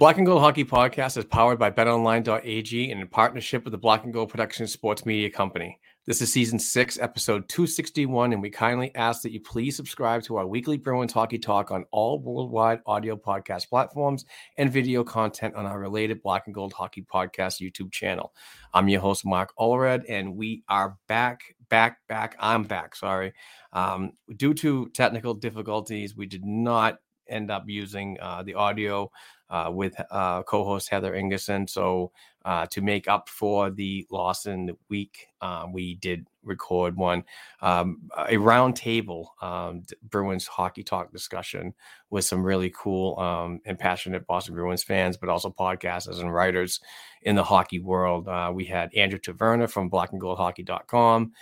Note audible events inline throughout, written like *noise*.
Black and Gold Hockey Podcast is powered by BetOnline.ag and in partnership with the Black and Gold Production Sports Media Company. This is season six, episode 261, and we kindly ask that you please subscribe to our weekly Bruins Hockey Talk on all worldwide audio podcast platforms and video content on our related Black and Gold Hockey Podcast YouTube channel. I'm your host, Mark Allred, and we are back, back, back. I'm back, sorry. Um, due to technical difficulties, we did not end up using uh, the audio uh, with uh, co-host Heather Ingerson. So uh, to make up for the loss in the week, um, we did record one um, a roundtable um, Bruins hockey talk discussion with some really cool um, and passionate Boston Bruins fans, but also podcasters and writers in the hockey world. Uh, we had Andrew Taverna from BlackandGoldHockey.com.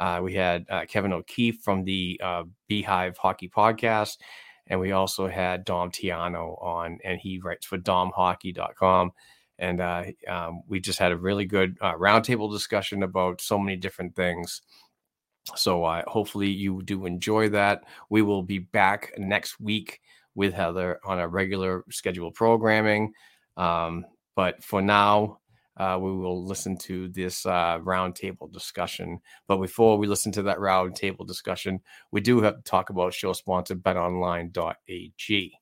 Uh, we had uh, Kevin O'Keefe from the uh, Beehive Hockey Podcast. And we also had Dom Tiano on, and he writes for domhockey.com. And uh, um, we just had a really good uh, roundtable discussion about so many different things. So uh, hopefully you do enjoy that. We will be back next week with Heather on a regular scheduled programming. Um, but for now, uh, we will listen to this uh, roundtable discussion. But before we listen to that roundtable discussion, we do have to talk about show sponsor betonline.ag.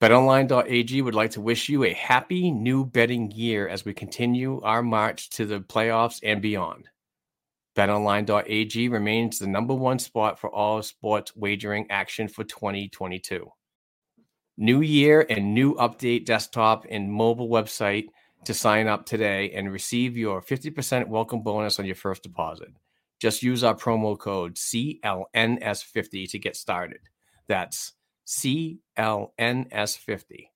BetOnline.ag would like to wish you a happy new betting year as we continue our march to the playoffs and beyond. BetOnline.ag remains the number one spot for all sports wagering action for 2022. New year and new update desktop and mobile website to sign up today and receive your 50% welcome bonus on your first deposit. Just use our promo code CLNS50 to get started. That's CLNS50.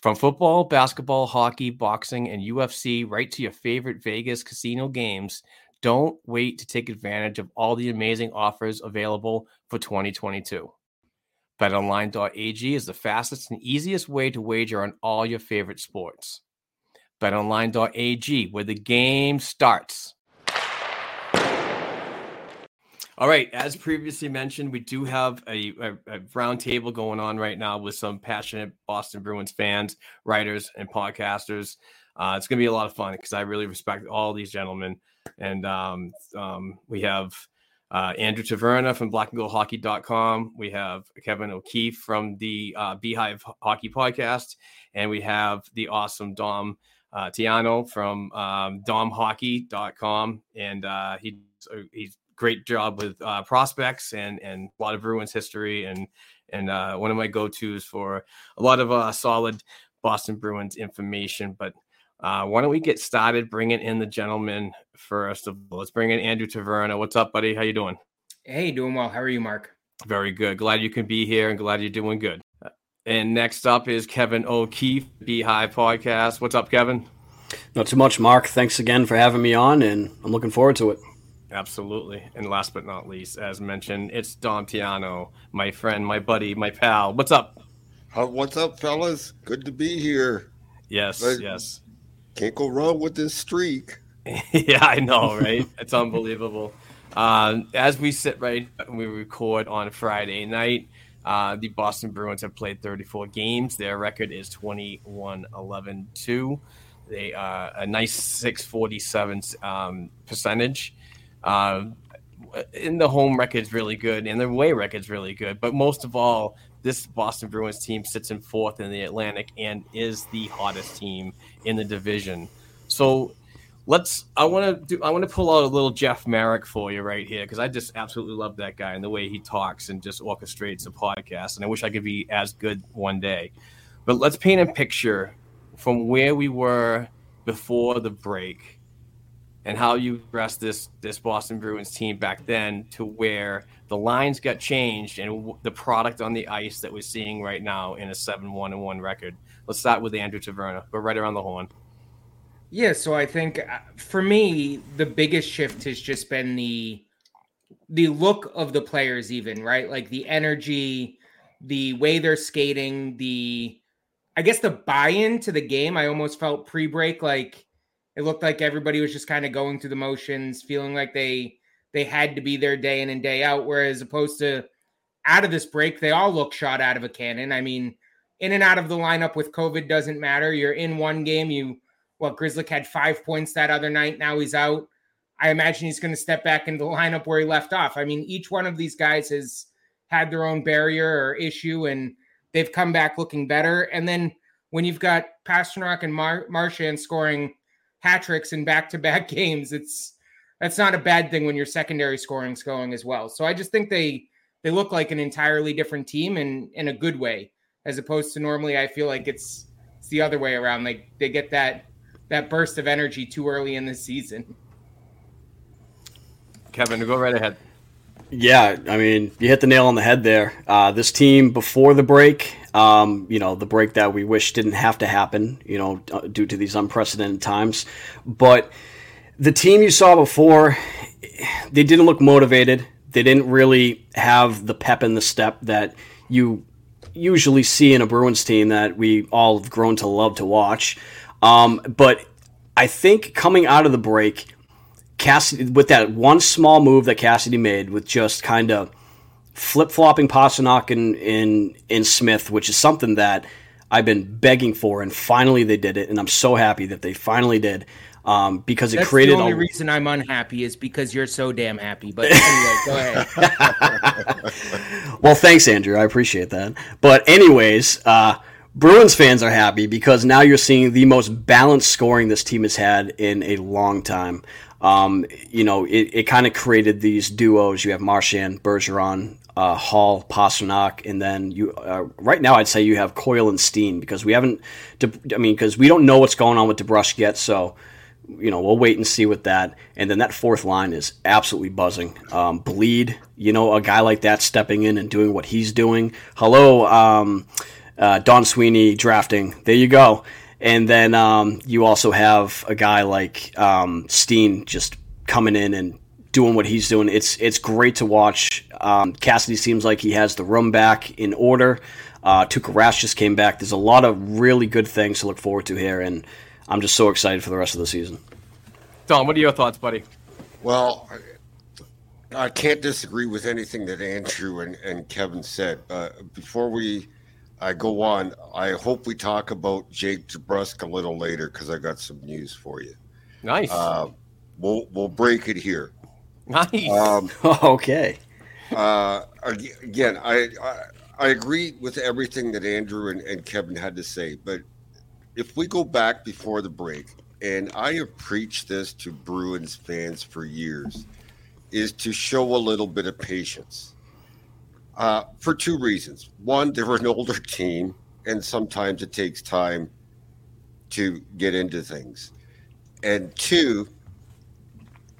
From football, basketball, hockey, boxing, and UFC, right to your favorite Vegas casino games, don't wait to take advantage of all the amazing offers available for 2022. BetOnline.ag is the fastest and easiest way to wager on all your favorite sports. BetOnline.ag, where the game starts. All right, as previously mentioned, we do have a, a, a roundtable going on right now with some passionate Boston Bruins fans, writers, and podcasters. Uh, it's going to be a lot of fun because I really respect all these gentlemen. And um, um, we have uh, Andrew Taverna from blackandgoldhockey.com. We have Kevin O'Keefe from the uh, Beehive Hockey Podcast. And we have the awesome Dom uh, Tiano from um, domhockey.com. And uh, he, he's great job with uh, prospects and, and a lot of Bruins history. And, and uh, one of my go-tos for a lot of uh, solid Boston Bruins information. But uh, why don't we get started bringing in the gentleman first of all? Let's bring in Andrew Taverna. What's up, buddy? How you doing? Hey, doing well. How are you, Mark? Very good. Glad you can be here and glad you're doing good. And next up is Kevin O'Keefe, Beehive Podcast. What's up, Kevin? Not too much, Mark. Thanks again for having me on, and I'm looking forward to it. Absolutely. And last but not least, as mentioned, it's Dom Tiano, my friend, my buddy, my pal. What's up? Uh, what's up, fellas? Good to be here. Yes, but yes. Can't go wrong with this streak. *laughs* yeah, I know, right? it's unbelievable. Um, as we sit right, we record on Friday night. Uh, the Boston Bruins have played 34 games. Their record is 21 11 2. They uh, a nice 647 um, percentage. Uh, in the home record is really good, and the away record is really good. But most of all, this Boston Bruins team sits in fourth in the Atlantic and is the hottest team in the division. So let's. I want to do. I want to pull out a little Jeff Marek for you right here because I just absolutely love that guy and the way he talks and just orchestrates a podcast. And I wish I could be as good one day. But let's paint a picture from where we were before the break and how you dress this this Boston Bruins team back then to where the lines got changed and the product on the ice that we're seeing right now in a 7-1 and 1 record. Let's start with Andrew Taverna. Go right around the horn. Yeah, so I think uh, for me the biggest shift has just been the the look of the players even, right? Like the energy, the way they're skating, the I guess the buy-in to the game. I almost felt pre-break like it looked like everybody was just kind of going through the motions, feeling like they they had to be there day in and day out. Whereas opposed to out of this break, they all look shot out of a cannon. I mean, in and out of the lineup with COVID doesn't matter. You're in one game. You well, Grzelcyk had five points that other night. Now he's out. I imagine he's going to step back into the lineup where he left off. I mean, each one of these guys has had their own barrier or issue, and they've come back looking better. And then when you've got Pastrnak and Mar- Marchand scoring hat tricks in back to back games. It's that's not a bad thing when your secondary scoring's going as well. So I just think they they look like an entirely different team in in a good way, as opposed to normally I feel like it's it's the other way around. Like they get that that burst of energy too early in the season. Kevin, go right ahead. Yeah, I mean, you hit the nail on the head there. Uh, this team before the break, um, you know, the break that we wish didn't have to happen, you know, uh, due to these unprecedented times. But the team you saw before, they didn't look motivated. They didn't really have the pep in the step that you usually see in a Bruins team that we all have grown to love to watch. Um, but I think coming out of the break, Cassidy with that one small move that Cassidy made with just kind of flip flopping Pastrnak and in in Smith, which is something that I've been begging for, and finally they did it, and I'm so happy that they finally did. Um, because it That's created the only a... reason I'm unhappy is because you're so damn happy. But *laughs* anyway, go ahead. well, thanks, Andrew. I appreciate that. But anyways, uh, Bruins fans are happy because now you're seeing the most balanced scoring this team has had in a long time. Um, you know, it, it kind of created these duos. You have Marchand, Bergeron, uh, Hall, Pastrnak, and then you. Uh, right now, I'd say you have Coyle and Steen because we haven't. I mean, because we don't know what's going on with DeBrusk yet, so you know we'll wait and see with that. And then that fourth line is absolutely buzzing. Um, Blidh, you know, a guy like that stepping in and doing what he's doing. Hello, um, uh, Don Sweeney drafting. There you go. And then um, you also have a guy like um, Steen just coming in and doing what he's doing. It's it's great to watch. Um, Cassidy seems like he has the room back in order. Uh, Tuukka Rask just came back. There's a lot of really good things to look forward to here, and I'm just so excited for the rest of the season. Tom, what are your thoughts, buddy? Well, I can't disagree with anything that Andrew and, and Kevin said. Uh, before we I go on, I hope we talk about Jake DeBrusk a little later because I got some news for you. Nice. Uh, we'll we'll break it here. Nice. Um, *laughs* okay. uh, again, I, I I agree with everything that Andrew and, and Kevin had to say, but if we go back before the break, and I have preached this to Bruins fans for years, is to show a little bit of patience. Uh, for two reasons. One, they're an older team, and sometimes it takes time to get into things. And two,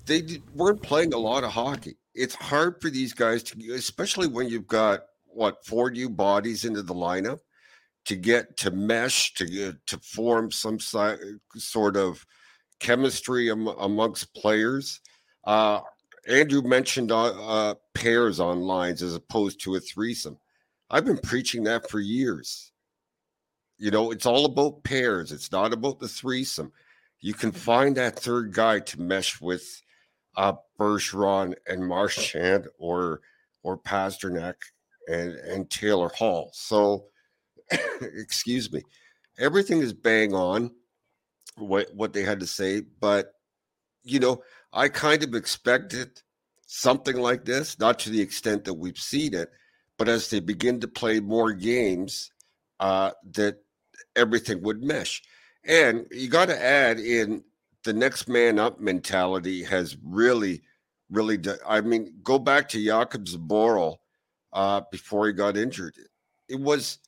they weren't playing a lot of hockey. It's hard for these guys to, especially when you've got what four new bodies into the lineup, to get to mesh to to form some si- sort of chemistry am- amongst players. Uh, Andrew mentioned uh, uh, pairs on lines as opposed to a threesome. I've been preaching that for years. You know, it's all about pairs. It's not about the threesome. You can find that third guy to mesh with uh, Bergeron and Marchand or or Pastrnak and and Taylor Hall. So, *coughs* excuse me, everything is bang on what what they had to say, but you know, I kind of expected something like this, not to the extent that we've seen it, but as they begin to play more games, uh, that everything would mesh. And you got to add in the next man up mentality has really, really. Do, I mean, go back to Jakub Zboril uh, before he got injured. It was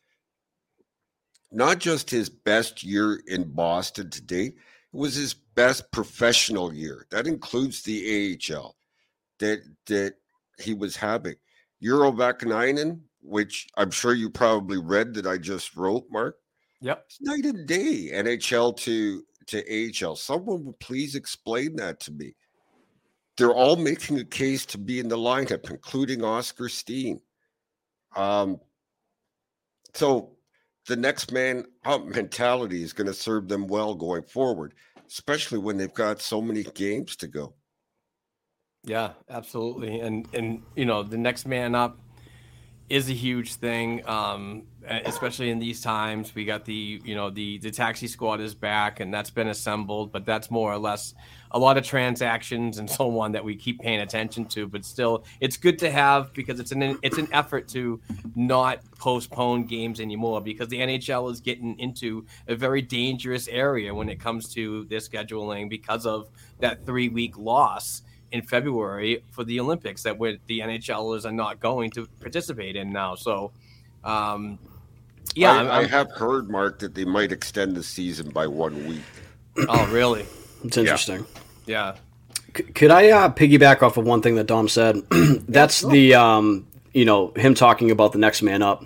not just his best year in Boston to date; it was his best professional year. That includes the AHL that that he was having. Urho Vaakanainen, which I'm sure you probably read that I just wrote, Mark. Yep. It's night and day, NHL to to AHL. Someone would please explain that to me. They're all making a case to be in the lineup, including Oscar Steen. Um, so the next man up mentality is going to serve them well going forward, especially when they've got so many games to go. Yeah, absolutely. And and you know, the next man up is a huge thing, um, e- especially in these times. We got the you know the the taxi squad is back, and that's been assembled, but that's more or less a lot of transactions and *laughs* so on that we keep paying attention to. But still, it's good to have because it's an it's an effort to not postpone games anymore because the NHL is getting into a very dangerous area when it comes to their scheduling because of that three week loss in February for the Olympics that we the NHLers are not going to participate in now. So, um, yeah, I, I'm- I I'm- have heard, Mark, that they might extend the season by one week. oh, really? It's interesting. Yeah. C- Could I uh, piggyback off of one thing that Dom said? *clears throat* That's the um, you know him talking about the next man up.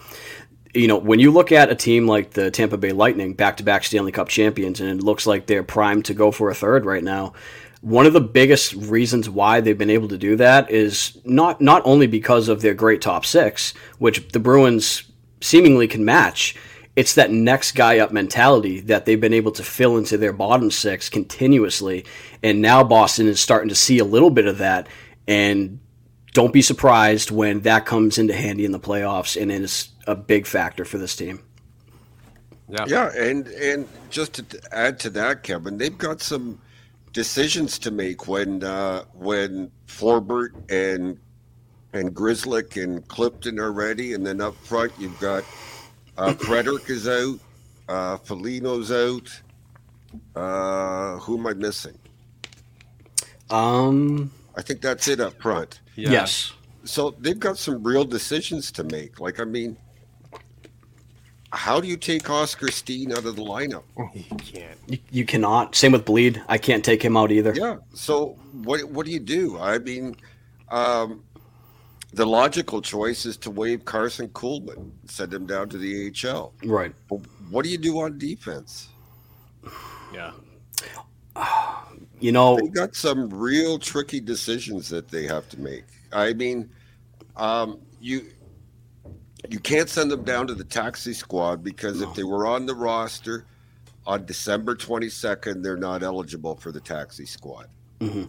You know, when you look at a team like the Tampa Bay Lightning, back-to-back Stanley Cup champions, and it looks like they're primed to go for a third right now. One of the biggest reasons why they've been able to do that is not not only because of their great top six, which the Bruins seemingly can match. It's that next guy up mentality that they've been able to fill into their bottom six continuously. And now Boston is starting to see a little bit of that. And don't be surprised when that comes into handy in the playoffs and is a big factor for this team. Yeah. Yeah, and and just to add to that, Kevin, they've got some decisions to make when uh, when Forbort and and Grzelcyk and Clifton are ready, and then up front you've got uh, *coughs* Frederic is out, uh, Foligno's out. Uh, who am I missing? Um, I think that's it up front. Yeah. Yes. So they've got some real decisions to make. Like, I mean, how do you take Oscar Steen out of the lineup? You can't. You, you cannot. Same with Blidh. I can't take him out either. Yeah. So what what do you do? I mean, um, the logical choice is to waive Karson Kuhlman, send him down to the AHL. Right. But what do you do on defense? Yeah. *sighs* You know, they got some real tricky decisions that they have to make. I mean, um, you you can't send them down to the taxi squad because if they were on the roster on December 22nd, they're not eligible for the taxi squad. Mm-hmm.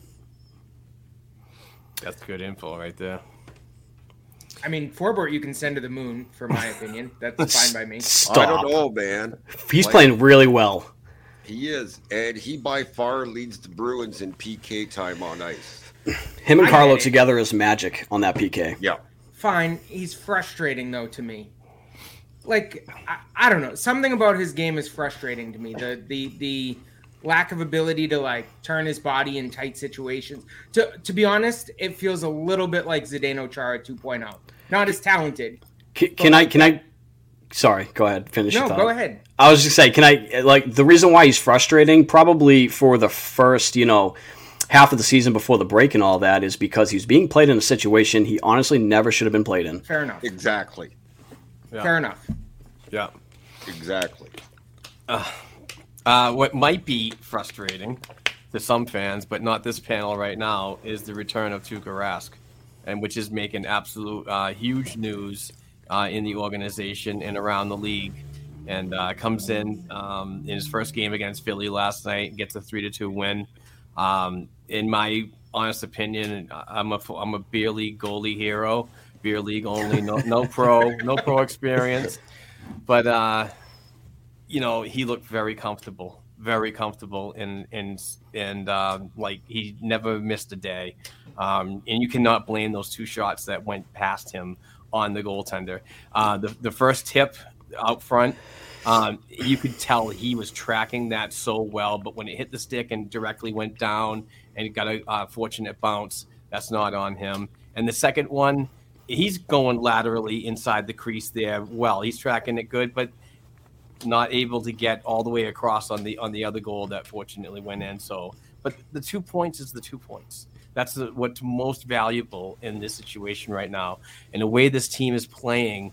That's good info right there. I mean, Forbort you can send to the moon, for my *laughs* opinion. That's fine by me. Stop. I don't know, man. He's Like- playing really well. He is, and he by far leads the Bruins in PK time on ice. Him and I Carlo together is magic on that PK. Yeah, Fine. He's frustrating though to me. Like I, I don't know. Something about his game is frustrating to me. The the the lack of ability to like turn his body in tight situations. To to be honest, it feels a little bit like Zdeno Chara 2.0. Not as talented. Can, can I? Can I? Sorry, go ahead. Finish. No, go ahead. I was just saying, can I like the reason why he's frustrating? Probably for the first, you know, half of the season before the break and all that is because he's being played in a situation he honestly never should have been played in. Fair enough. exactly, Yeah. Fair enough. Yeah. exactly. Uh, what might be frustrating to some fans, but not this panel right now, is the return of Tuukka Rask, and which is making absolute uh, huge news uh, in the organization and around the league. And uh, comes in um, in his first game against Philly last night, gets a three to two win. Um, in my honest opinion, I'm a I'm a beer league goalie hero, beer league only, no no *laughs* pro, no pro experience, but. Uh, you know, he looked very comfortable, very comfortable, and and and um, like he never missed a day. Um, and you cannot blame those two shots that went past him on the goaltender. Uh, the the first tip out front, um, you could tell he was tracking that so well, but when it hit the stick and directly went down and got a uh, fortunate bounce, that's not on him. And the second one, he's going laterally inside the crease there. Well, he's tracking it good, but not able to get all the way across on the on the other goal that fortunately went in. So, but the two points is the two points. That's what's most valuable in this situation right now. And the way this team is playing,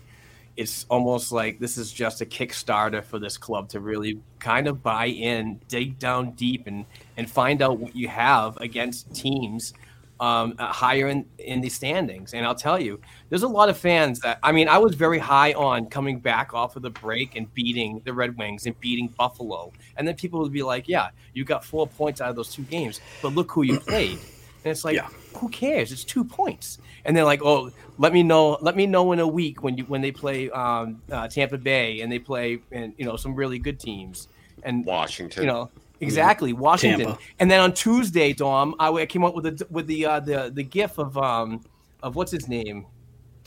it's almost like this is just a Kickstarter for this club to really kind of buy in, dig down deep, and and find out what you have against teams um, higher in, in the standings. And I'll tell you, there's a lot of fans that I mean, I was very high on coming back off of the break and beating the Red Wings and beating Buffalo. And then people would be like, "Yeah, you got four points out of those two games, but look who you played." And it's like, Yeah. Who cares? It's two points. And they're like, "Oh, let me know. Let me know in a week when you when they play um, uh, Tampa Bay and they play and you know some really good teams." And Washington. you know exactly Washington. Tampa. And then on Tuesday, Dom, I, I came up with the with the uh, the the gif of um of what's his name,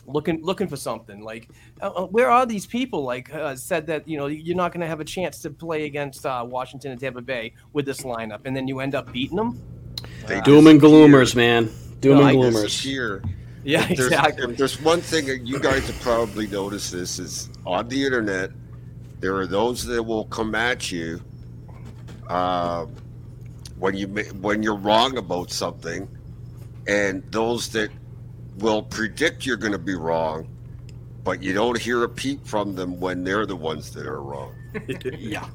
looking looking for something like uh, uh, where are these people? Like uh, said that you know you're not going to have a chance to play against uh, Washington and Tampa Bay with this lineup, and then you end up beating them. They Doom and gloomers, man. Doom No, and I gloomers. Disappear. Yeah, If there's, exactly. If there's one thing that you guys have probably noticed this is on the internet, there are those that will come at you uh, when you when you're wrong about something, and those that will predict you're going to be wrong, but you don't hear a peep from them when they're the ones that are wrong. *laughs* Yeah.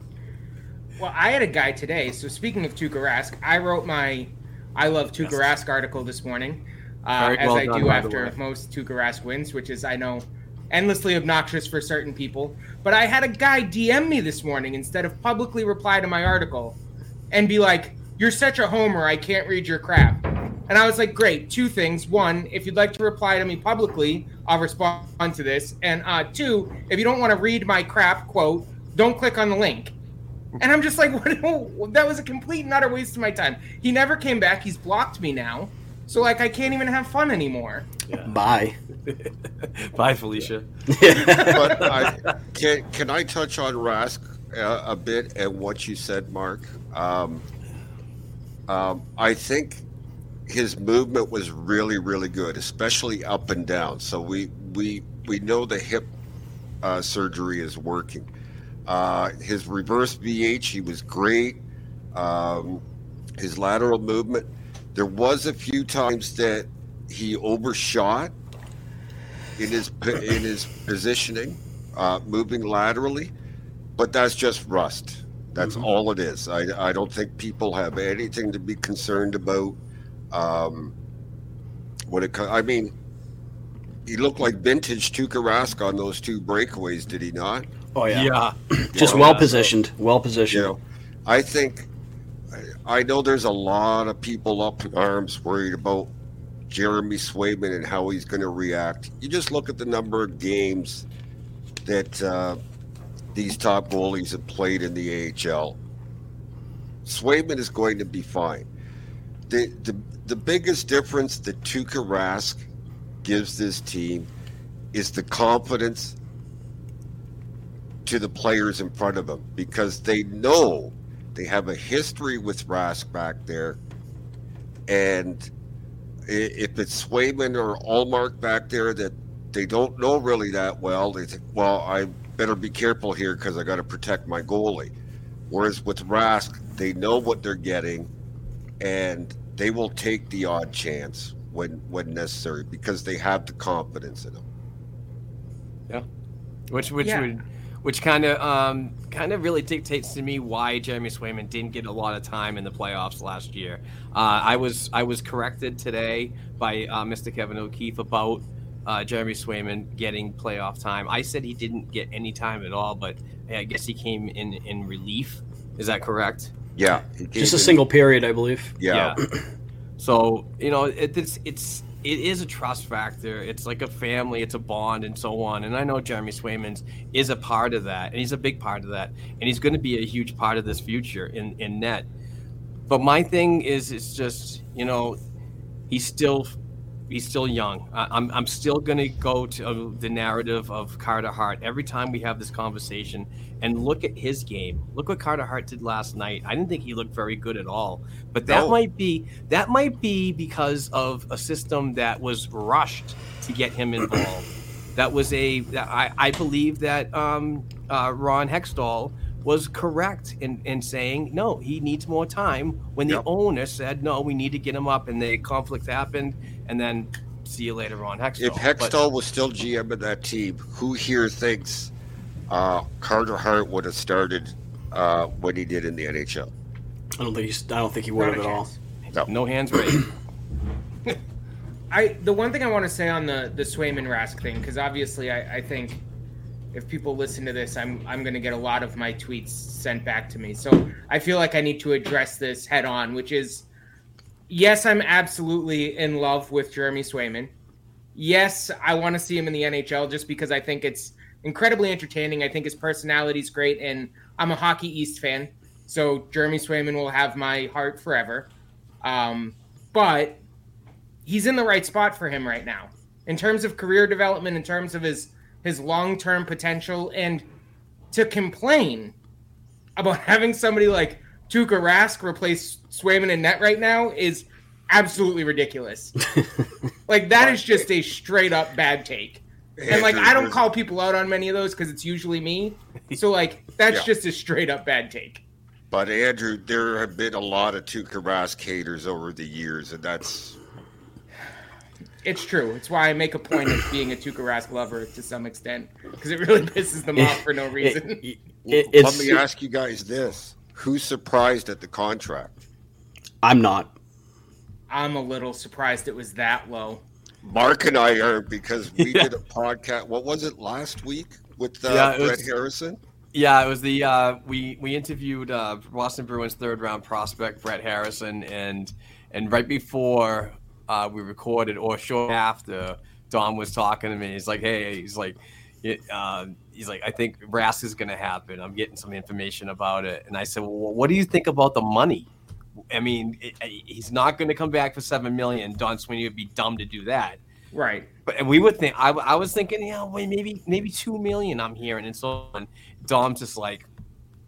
Well, I had a guy today. So speaking of Tuukka Rask, I wrote my "I love Tuukka Rask" article this morning, uh, Very as well I done, do after most Tuukka Rask wins, which is I know endlessly obnoxious for certain people. But I had a guy DM me this morning instead of publicly reply to my article and be like, "You're such a homer. I can't read your crap." And I was like, "Great, two things. One, if you'd like to reply to me publicly, I'll respond to this. And uh, two, if you don't want to read my crap, quote, don't click on the link." And I'm just like, *laughs* what? That was a complete and utter waste of my time. He never came back. He's blocked me now. So, like, I can't even have fun anymore. Bye. *laughs* Bye, Felicia. but I, can can I touch on Rask uh, a bit and what you said, Mark? Um, um, I think his movement was really, really good, especially up and down. So we we we know the hip uh, surgery is working. Uh, his reverse VH, he was great. Um, his lateral movement, there was a few times that he overshot in his in his positioning, uh, moving laterally, but that's just rust. That's all it is. I, I don't think people have anything to be concerned about. Um, when it co- I mean, he looked like vintage Tuukka Rask on those two breakaways, did he not? Oh yeah, Yeah. *clears throat* just well positioned, well positioned. You know, I think I know there's a lot of people up in arms worried about Jeremy Swayman and how he's going to react. You just look at the number of games that uh, these top goalies have played in the AHL. Swayman is going to be fine. The the the biggest difference that Tuukka Rask gives this team is the confidence to the players in front of them because they know they have a history with Rask back there, and if it's Swayman or Ullmark back there that they don't know really that well, they think, well, I better be careful here because I got to protect my goalie. Whereas with Rask, they know what they're getting, and they will take the odd chance when when necessary because they have the confidence in them. Yeah. Which which Yeah. would which kind of um kind of really dictates to me why Jeremy Swayman didn't get a lot of time in the playoffs last year. Uh, I was I was corrected today by uh, Mr. Kevin O'Keefe about uh, Jeremy Swayman getting playoff time. I said he didn't get any time at all, but I guess he came in in relief. Is that correct? Yeah, Just a single period, I believe. it- Yeah, So you know, it, it's it's it is a trust factor. It's like a family. It's a bond, and so on. And I know Jeremy Swayman's is a part of that, and he's a big part of that, and he's going to be a huge part of this future in in net. But my thing is, it's just you know, he's still he's still young. I, I'm I'm still going to go to the narrative of Carter Hart every time we have this conversation and look at his game. Look what Carter Hart did last night. I didn't think he looked very good at all. But that No. might be that might be because of a system that was rushed to get him involved. *clears throat* that was a that I, I believe that um, uh, Ron Hextall was correct in, in saying no, he needs more time. When the Yep. owner said no, we need to get him up, and the conflict happened, and then see you later, on Hextall. if But- Hextall was still GM of that team, who here thinks uh, Carter Hart would have started uh, what he did in the NHL? I don't think he's, I don't think he would Not have at all. chance. no hands raised. *clears throat* I the one thing I want to say on the the Swayman Rask thing because obviously I, I think if people listen to this, I'm I'm going to get a lot of my tweets sent back to me. So I feel like I need to address this head on, which is yes, I'm absolutely in love with Jeremy Swayman. Yes, I want to see him in the NHL just because I think it's incredibly entertaining. I think his personality is great, and I'm a Hockey East fan, so Jeremy Swayman will have my heart forever. Um, but he's in the right spot for him right now in terms of career development, in terms of his his long term potential, and to complain about *laughs* having somebody like Tuukka Rask replace Swayman in net right now is absolutely ridiculous. *laughs* like that is just a straight up bad take. And like I don't call people out on many of those because it's usually me. *laughs* So like that's Yeah. just a straight up bad take. But Andrew, there have been a lot of Tuukka Rask haters over the years, and that's It's true. It's why I make a point of being a Tuukka Rask lover to some extent because it really *laughs* pisses them off for no reason. It- it- it's, Let me ask you guys this: Who's surprised at the contract? I'm not. I'm a little surprised it was that low. Mark and I are because we did a podcast. What was it last week with uh, Yeah, Brett was- Harrison? Yeah, it was the uh, we we interviewed uh, Boston Bruins third round prospect Brett Harrison, and and right before uh, we recorded, or shortly after, Don was talking to me. He's like, "Hey, he's like, it, uh, he's like, I think Rask is going to happen. I'm getting some information about it." And I said, "Well, what do you think about the money?" I mean, it, he's not going to come back for seven million. Don Sweeney would be dumb to do that. Right. But and we would think I, I was thinking, yeah, wait, maybe maybe two million. I'm hearing and so on. Dom's just like,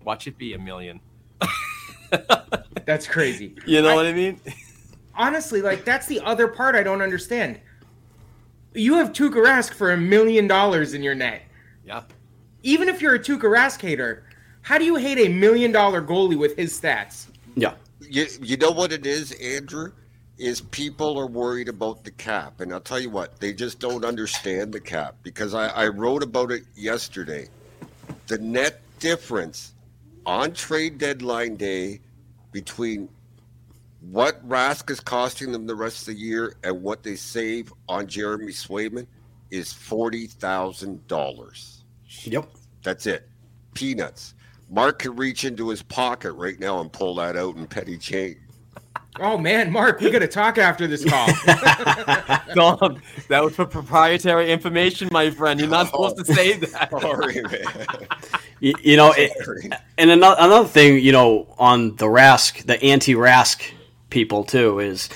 watch it be a million. *laughs* That's crazy. You know I- what I mean? Honestly, like that's the other part I don't understand. You have Tuukka Rask for a million dollars in your net. Yeah. Even if you're a Tuukka Rask hater, how do you hate a million dollar goalie with his stats? Yeah. You, you know what it is, Andrew? Is people are worried about the cap. And I'll tell you what, they just don't understand the cap because I, I wrote about it yesterday. The net difference on trade deadline day between what Rask is costing them the rest of the year and what they save on Jeremy Swayman is forty thousand dollars. Yep. That's it. Peanuts. Mark can reach into his pocket right now and pull that out in petty change. Oh man, Mark, we got to talk after this call. *laughs* Dom, that was for proprietary information, my friend. You're not oh, supposed to say that. Sorry, man. *laughs* You, you know, it, and another another thing, you know, on the Rask, the anti-Rask people too, is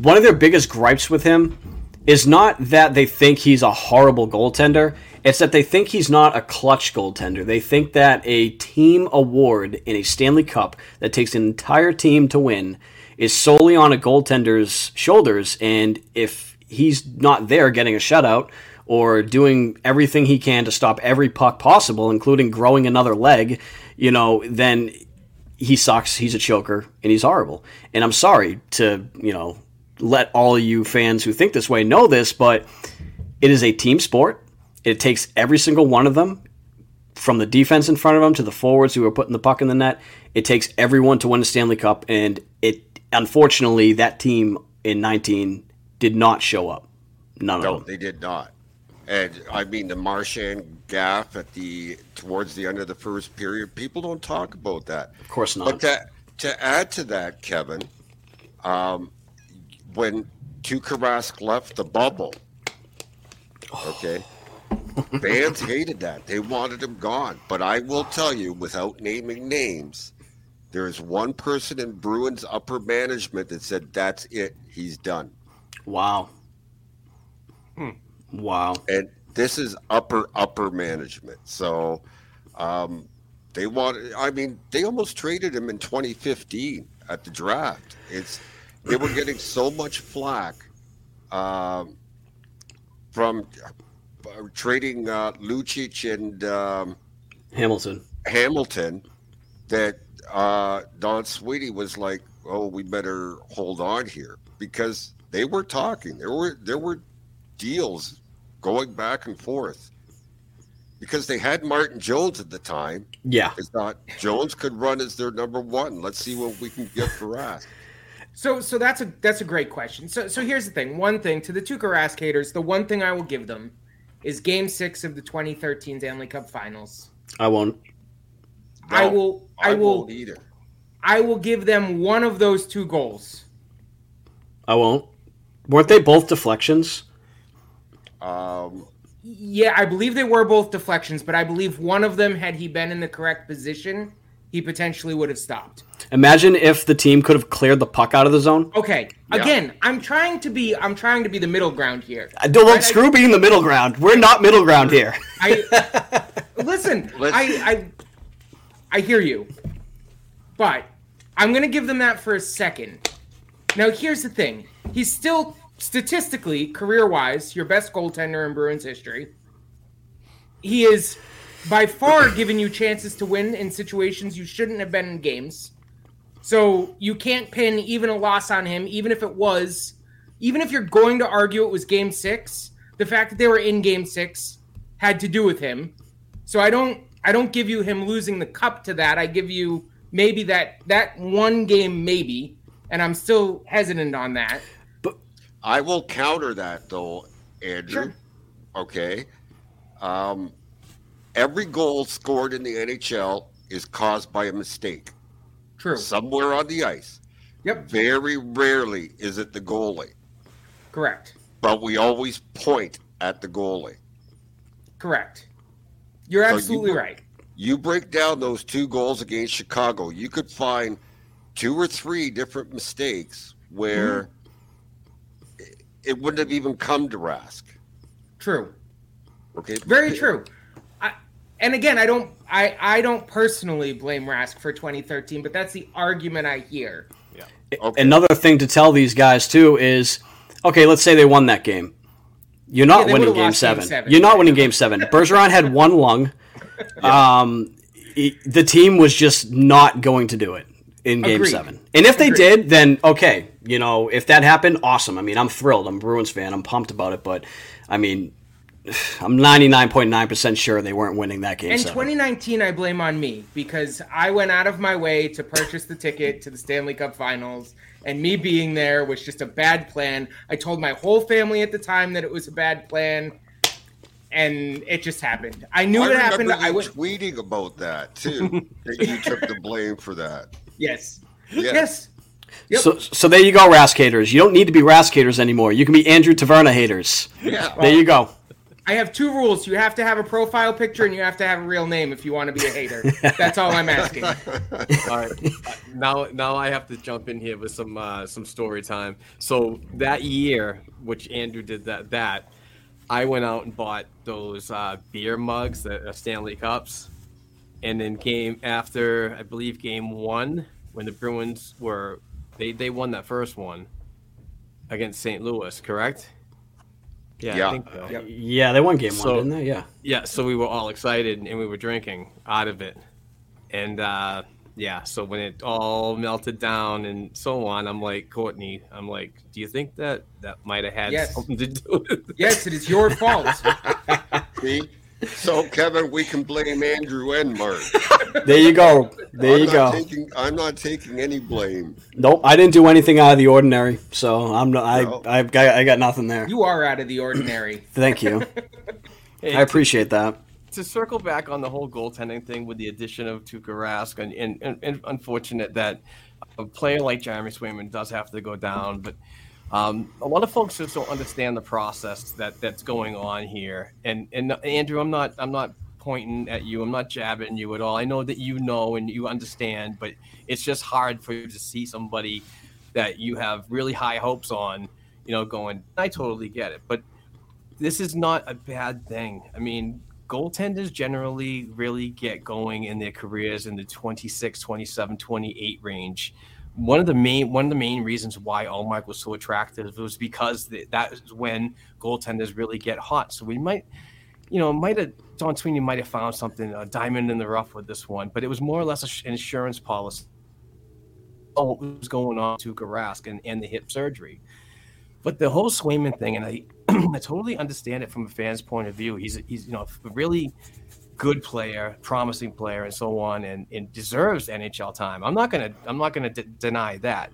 one of their biggest gripes with him is not that they think he's a horrible goaltender. It's that they think he's not a clutch goaltender. They think that a team award in a Stanley Cup that takes an entire team to win is solely on a goaltender's shoulders. And if he's not there getting a shutout or doing everything he can to stop every puck possible, including growing another leg, you know, then he sucks. He's a choker and he's horrible. And I'm sorry to, you know, let all you fans who think this way know this, but it is a team sport. It takes every single one of them, from the defense in front of them to the forwards who are putting the puck in the net. It takes everyone to win a Stanley Cup, and it unfortunately that team in 19 did not show up. None No, of them. they did not. And I mean the Marchand gaff at the towards the end of the first period. People don't talk about that. Of course not. But to to add to that, Kevin, um, when Tuukka Rask left the bubble, okay, *sighs* fans hated that. They wanted him gone. But I will tell you, without naming names, there is one person in Bruins upper management that said that's it. He's done. Wow. Wow. and this is upper upper management. So um, they want. I mean, they almost traded him in 2015 at the draft. It's they were getting so much flack um, from uh, trading uh, Lucic and um, Hamilton. Hamilton that uh, Don Sweeney was like, "Oh, we better hold on here," because they were talking. There were there were deals going back and forth because they had Martin Jones at the time. Yeah. They thought Jones could run as their number one. Let's see what we can get for us. So, so that's a that's a great question. So, so here's the thing. One thing to the Tuukka Rask haters, the one thing I will give them is Game Six of the 2013 Stanley Cup Finals. I won't. I No, will, I, will, won't either. I will give them one of those two goals. I won't. Weren't they both deflections? Um, Yeah, I believe they were both deflections, but I believe one of them, had he been in the correct position, he potentially would have stopped. Imagine if the team could have cleared the puck out of the zone. Okay, Yeah. again, I'm trying to be, I'm trying to be the middle ground here. Uh, I don't Right, I- screw being the middle ground. We're not middle ground here. I listen. *laughs* Let's- I, I I hear you, but I'm gonna give them that for a second. Now, here's the thing: he's still statistically, career-wise, your best goaltender in Bruins history. He is by far giving you chances to win in situations you shouldn't have been in games. So you can't pin even a loss on him, even if it was, even if you're going to argue it was game six. The fact that they were in game six had to do with him. So I don't, I don't give you him losing the cup to that. I give you maybe that that one game maybe, and I'm still hesitant on that. But I will counter that though, Andrew. Sure. Okay. Um, every goal scored in the NHL is caused by a mistake True. somewhere on the ice. Yep. Very rarely is it the goalie, Correct. but we always point at the goalie. Correct. You're So you absolutely were- right. You break down those two goals against Chicago, you could find two or three different mistakes where Mm-hmm. it- it wouldn't have even come to Rask. True. Okay. Very true. I, and again, I don't, I, I don't personally blame Rask for 2013, but that's the argument I hear. Okay. Another thing to tell these guys too is, okay, let's say they won that game. You're not Yeah, winning game lost game seven. seven. You're not winning game seven. *laughs* Bergeron had one lung. Um, he- the team was just not going to do it in game Agreed. seven. And if they Agreed. did, then okay, you know, if that happened, awesome. I mean, I'm thrilled. I'm a Bruins fan. I'm pumped about it. But I mean, I'm 99.9% sure they weren't winning that game. In seven. 2019, I blame on me because I went out of my way to purchase the ticket to the Stanley Cup Finals, and me being there was just a bad plan. I told my whole family at the time that it was a bad plan, and it just happened. I knew I it happened. remember I was tweeting about that too. *laughs* that you took the blame for that. Yes. Yeah. Yes. Yep. So, so there you go, Rask haters. You don't need to be Rask haters anymore. You can be Andrew Taverna haters. Yeah. There you go. I have two rules. You have to have a profile picture and you have to have a real name if you want to be a hater. That's all I'm asking. *laughs* All right, now now I have to jump in here with some uh, some story time. So that year, which Andrew did that that, I went out and bought those uh, beer mugs, the uh, Stanley Cups, and then game after I believe game one when the Bruins were they they won that first one against St. Louis, correct? Yeah, Yeah. I think so. Yeah, they won game So- one, didn't they? Yeah. Yeah, so we were all excited and we were drinking out of it. And uh yeah, so when it all melted down and so on, I'm like, Courtney, I'm like, do you think that that might have had Yes. something to do with it? Yes, it is your fault. *laughs* See? So Kevin, we can blame Andrew and Mark. There you go. There I'm you go. Taking, I'm not taking any blame. Nope, I didn't do anything out of the ordinary, so I'm no, I No. I've got I got nothing there. You are out of the ordinary. *laughs* Thank you. *laughs* Hey, I appreciate that. to circle back on the whole goaltending thing with the addition of Tuukka Rask, and, and, and, and unfortunate that a player like Jeremy Swayman does have to go down, but um, a lot of folks just don't understand the process that that's going on here. And and Andrew, I'm not I'm not pointing at you. I'm not jabbing you at all. I know that you know and you understand, but it's just hard for you to see somebody that you have really high hopes on, you know, going. I totally get it, but this is not a bad thing. I mean, goaltenders generally really get going in their careers in the 26, 27, 28 range. One of the main one of the main reasons why Ullmark was so attractive was because th- that is when goaltenders really get hot. So we might, you know, might have Don Sweeney might have found something a diamond in the rough with this one, but it was more or less an insurance policy. Oh, what was going on to Rask and, and the hip surgery. But the whole Swayman thing, and I, *clears throat* I totally understand it from a fan's point of view. He's he's you know really good player, promising player, and so on, and, and deserves NHL time. I'm not gonna I'm not gonna d- deny that.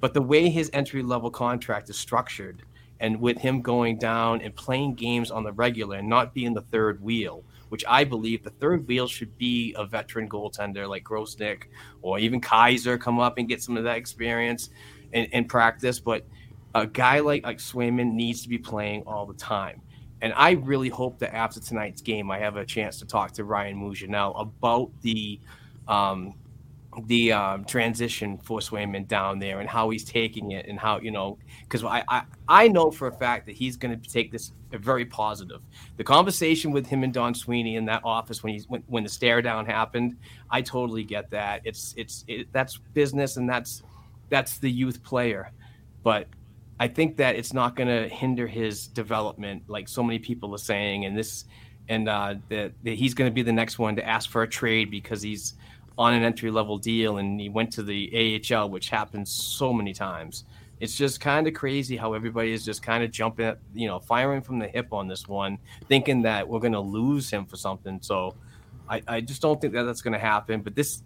But the way his entry level contract is structured, and with him going down and playing games on the regular and not being the third wheel, which I believe the third wheel should be a veteran goaltender like Grosenick or even Keyser come up and get some of that experience and, and practice. But a guy like like Swayman needs to be playing all the time. And I really hope that after tonight's game, I have a chance to talk to Ryan Mougenel about the um, the um, transition for Swayman down there and how he's taking it and how you know because I, I I know for a fact that he's going to take this very positive. The conversation with him and Don Sweeney in that office when he's when, when the stare down happened, I totally get that. It's it's it, that's business and that's that's the youth player, but I think that it's not going to hinder his development, like so many people are saying, and this, and uh, that, that he's going to be the next one to ask for a trade because he's on an entry level deal and he went to the AHL, which happens so many times. It's just kind of crazy how everybody is just kind of jumping, you know, firing from the hip on this one, thinking that we're going to lose him for something. So I, I just don't think that that's going to happen. But this,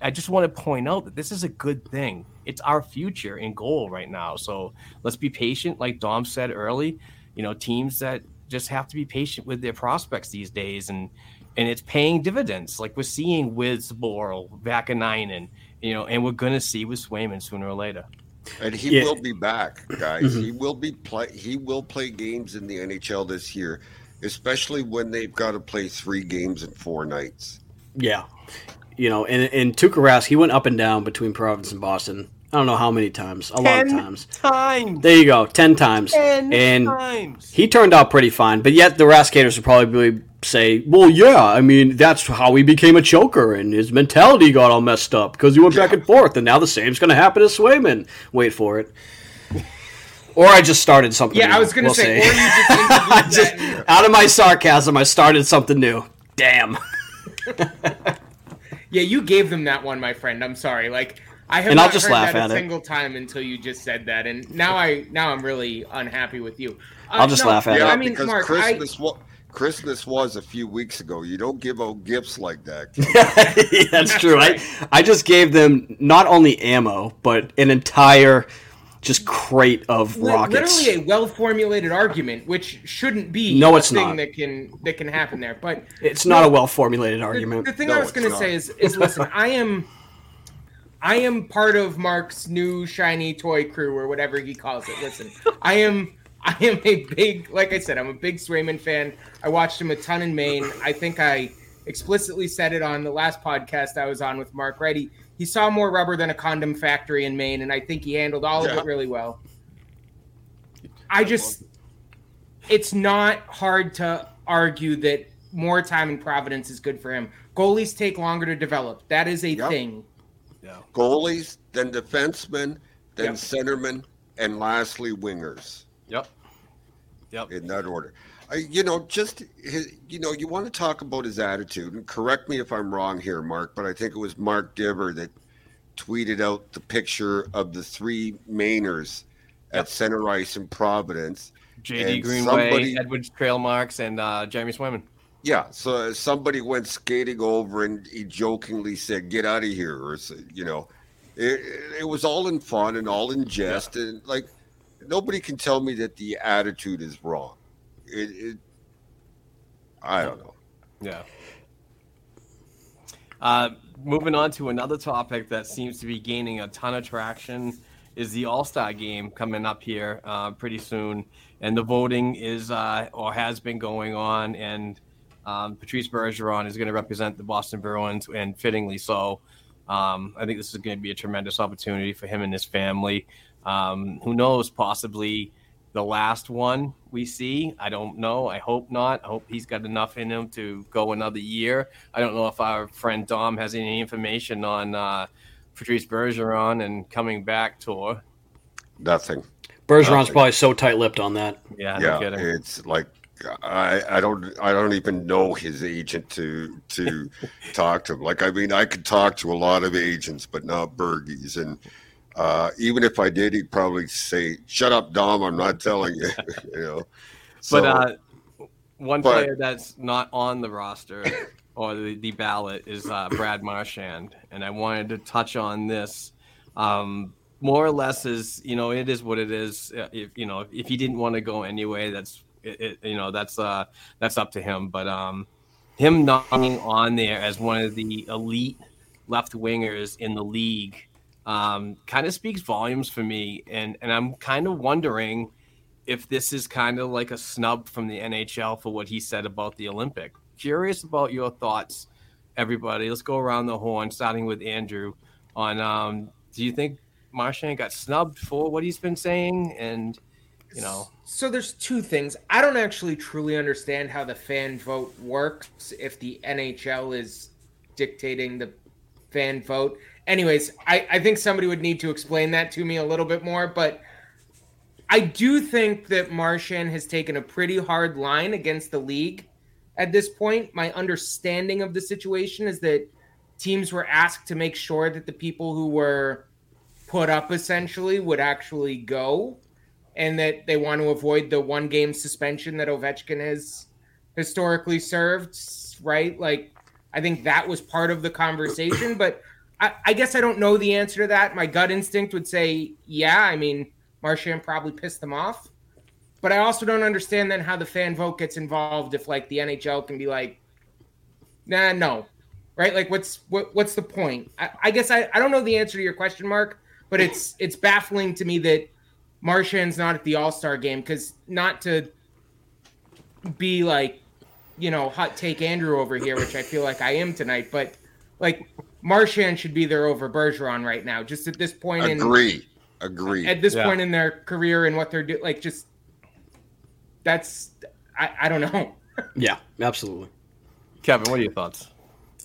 I just want to point out that this is a good thing. It's our future and goal right now. So let's be patient, like Dom said early. You know, teams that just have to be patient with their prospects these days, and and it's paying dividends, like we're seeing with Zboril, Vaakanainen, you know, and we're gonna see with Swayman sooner or later. And he Yeah. will be back, guys. Mm-hmm. He will be play. He will play games in the NHL this year, especially when they've got to play three games in four nights. Yeah. You know, and and Tuukka Rask, he went up and down between Providence and Boston. I don't know how many times. A lot of times. times. There you go, ten times. and times. he turned out pretty fine. But yet the Raskators would probably say, "Well, yeah, I mean that's how he became a choker, and his mentality got all messed up because he went back and forth, and now the same's going to happen to Swayman." Wait for it. Or I just started something. Yeah, I was gonna we'll say, see. or you just *laughs* Just- out of my sarcasm, I started something new. Damn. *laughs* Yeah, you gave them that one, my friend. I'm sorry. Like, I have And I'll not just heard laugh that at a it. single time until you just said that, and now I now I'm really unhappy with you. Uh, I'll just laugh at yeah, it. I mean, because Mark, Christmas wa- Christmas was a few weeks ago. You don't give out gifts like that. *laughs* yeah, That's true. I, I just gave them not only ammo, but an entire just crate of I rockets. literally a well formulated argument, which shouldn't be No, a it's thing not. that can that can happen there. But It's not a well formulated the, argument. the thing No, I was going to say is, is listen, *laughs* I am, I am part of Mark's new shiny toy crew or whatever he calls it. Listen, I am, I am a big, like I said, I'm a big Swayman fan. I watched him a ton in Maine. I think I explicitly said it on the last podcast I was on with Mark. Right, he, he saw more rubber than a condom factory in Maine, and I think he handled all of it really well. I just, it's not hard to argue that more time in Providence is good for him. Goalies take longer to develop. That is a Yep. thing. Goalies, then defensemen, then Yep. centermen, and lastly wingers. Yep. Yep. in that order. I, you know, just his, you know, you want to talk about his attitude, and correct me if I'm wrong here, Mark, but I think it was Mark Divver that tweeted out the picture of the three Mainers at center ice in Providence. JD Greenway, somebody- Eduards Tralmaks, and uh, Jeremy. Yeah, so somebody went skating over and he jokingly said, "Get out of here," or you know, it, it was all in fun and all in jest, and like nobody can tell me that the attitude is wrong. It, it I don't know. Yeah. Uh, moving on to another topic that seems to be gaining a ton of traction is the All Star game coming up here uh, pretty soon, and the voting is uh, or has been going on, and um, Patrice Bergeron is going to represent the Boston Bruins, and fittingly so. Um, I think this is going to be a tremendous opportunity for him and his family. Um, who knows? Possibly the last one we see. I don't know. I hope not. I hope he's got enough in him to go another year. I don't know if our friend Dom has any information on uh, Patrice Bergeron and coming back tour. Nothing. Bergeron's Nothing. probably so tight lipped on that. Yeah, no yeah, kidding. it's like I, I don't I don't even know his agent to to *laughs* talk to him. Like I mean, I could talk to a lot of agents, but not Bergie's. And uh, even if I did, he'd probably say, "Shut up, Dom. I'm not telling you." *laughs* *laughs* you know. So, But uh, one but- player that's not on the roster or the, the ballot is uh, Brad Marchand, and I wanted to touch on this. Um, more or less, is you know, it is what it is. Uh, If you know, if he didn't want to go anyway, that's it, you know, that's uh, that's up to him. But um, him not being on there as one of the elite left wingers in the league um, kind of speaks volumes for me, and and I'm kind of wondering if this is kind of like a snub from the NHL for what he said about the Olympic. Curious about your thoughts, everybody. Let's go around the horn, starting with Andrew. On um, do you think Marchand got snubbed for what he's been saying? And you know, So there's two things. I don't actually truly understand how the fan vote works if the NHL is dictating the fan vote. Anyways, I, I think somebody would need to explain that to me a little bit more, but I do think that Marchand has taken a pretty hard line against the league at this point. My understanding of the situation is that teams were asked to make sure that the people who were put up essentially would actually go and that they want to avoid the one game suspension that Ovechkin has historically served, right? Like, I think that was part of the conversation, but I, I guess I don't know the answer to that. My gut instinct would say, yeah. I mean, Marchand probably pissed them off, but I also don't understand then how the fan vote gets involved if like the NHL can be like, nah, no, right? Like, what's what, what's the point? I, I guess I, I don't know the answer to your question, Mark, but it's it's baffling to me that Marchand's not at the All Star game because not to be like, you know, hot take Andrew over here, which I feel like I am tonight, but like Marchand should be there over Bergeron right now. Just at this point in agree, agree. at this Yeah. point in their career and what they're doing, like just that's I, I don't know. *laughs* Yeah, absolutely. Kevin, what are your thoughts?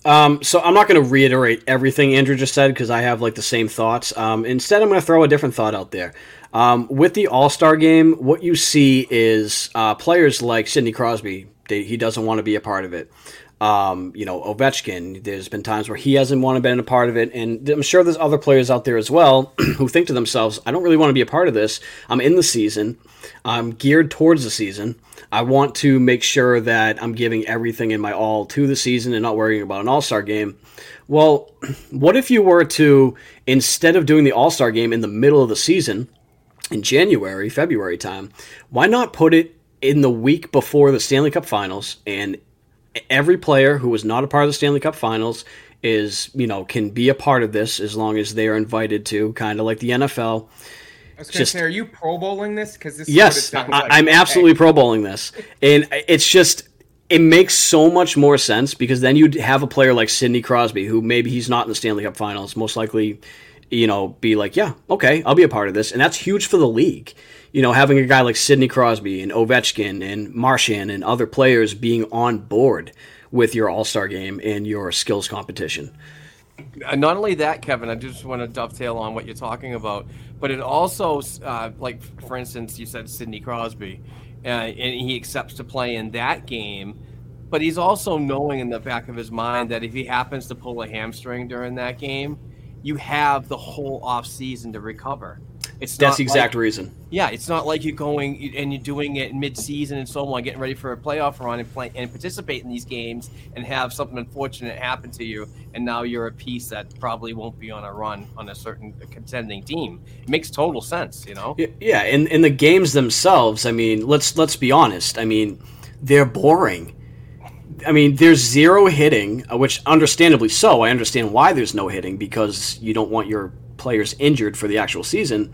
Um, so I'm not going to reiterate everything Andrew just said because I have like the same thoughts. Um, instead, I'm going to throw a different thought out there. Um, with the All Star game, what you see is uh, players like Sidney Crosby. They, he doesn't want to be a part of it. Um, you know, Ovechkin, there's been times where he hasn't wanted to been a part of it. And I'm sure there's other players out there as well *clears throat* who think to themselves, I don't really want to be a part of this. I'm in the season. I'm geared towards the season. I want to make sure that I'm giving everything in my all to the season and not worrying about an all star game. Well, *clears throat* what if you were to, instead of doing the all star game in the middle of the season, in January, February time, why not put it in the week before the Stanley Cup Finals and every player who was not a part of the Stanley Cup Finals is, you know, can be a part of this as long as they are invited to, kind of like the NFL. I was going to say, are you Pro Bowling this? Because this yes, I, like. I'm absolutely Pro Bowling this, and it's just it makes so much more sense because then you'd have a player like Sidney Crosby, who maybe he's not in the Stanley Cup Finals, most likely, you know, be like, yeah, okay, I'll be a part of this, and that's huge for the league you know, having a guy like Sidney Crosby and Ovechkin and Marchand and other players being on board with your All Star game and your skills competition. Uh, not only that, Kevin, I just want to dovetail on what you're talking about, but it also, uh, like for instance, you said Sidney Crosby, uh, and he accepts to play in that game, but he's also knowing in the back of his mind that if he happens to pull a hamstring during that game, you have the whole off season to recover. It's that's the exact like, reason. Yeah, it's not like you're going and you're doing it mid-season and so on, getting ready for a playoff run and play and participate in these games and have something unfortunate happen to you, and now you're a piece that probably won't be on a run on a certain contending team. It makes total sense, you know. Yeah, in in the games themselves, I mean, let's let's be honest. I mean, they're boring. I mean, there's zero hitting, uh, which understandably so. I understand why there's no hitting because you don't want your players injured for the actual season.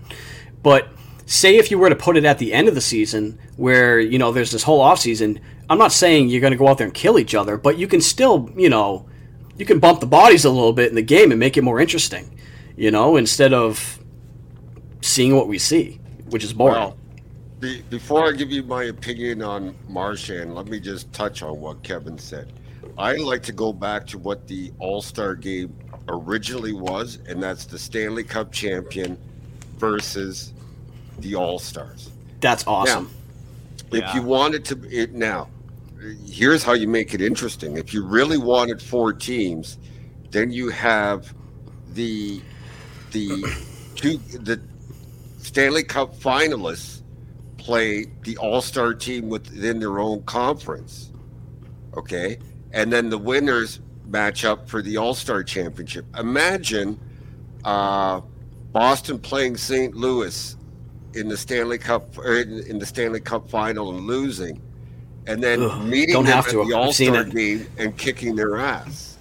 But say if you were to put it at the end of the season where, you know, there's this whole offseason, I'm not saying you're going to go out there and kill each other, but you can still, you know, you can bump the bodies a little bit in the game and make it more interesting, you know, instead of seeing what we see, which is boring. Well, be, before I give you my opinion on Marchand, let me just touch on what Kevin said. I like to go back to what the All Star game originally was, and that's the Stanley Cup champion versus the All Stars. That's awesome. Now, yeah. if you wanted to, it now, here's how you make it interesting. If you really wanted four teams, then you have the the two the Stanley Cup finalists play the All Star team within their own conference. Okay, and then the winners match up for the All Star Championship. Imagine uh, Boston playing St. Louis in the Stanley Cup in, in, the Stanley Cup final and losing, and then Ugh, meeting them at the All Star game and kicking their ass.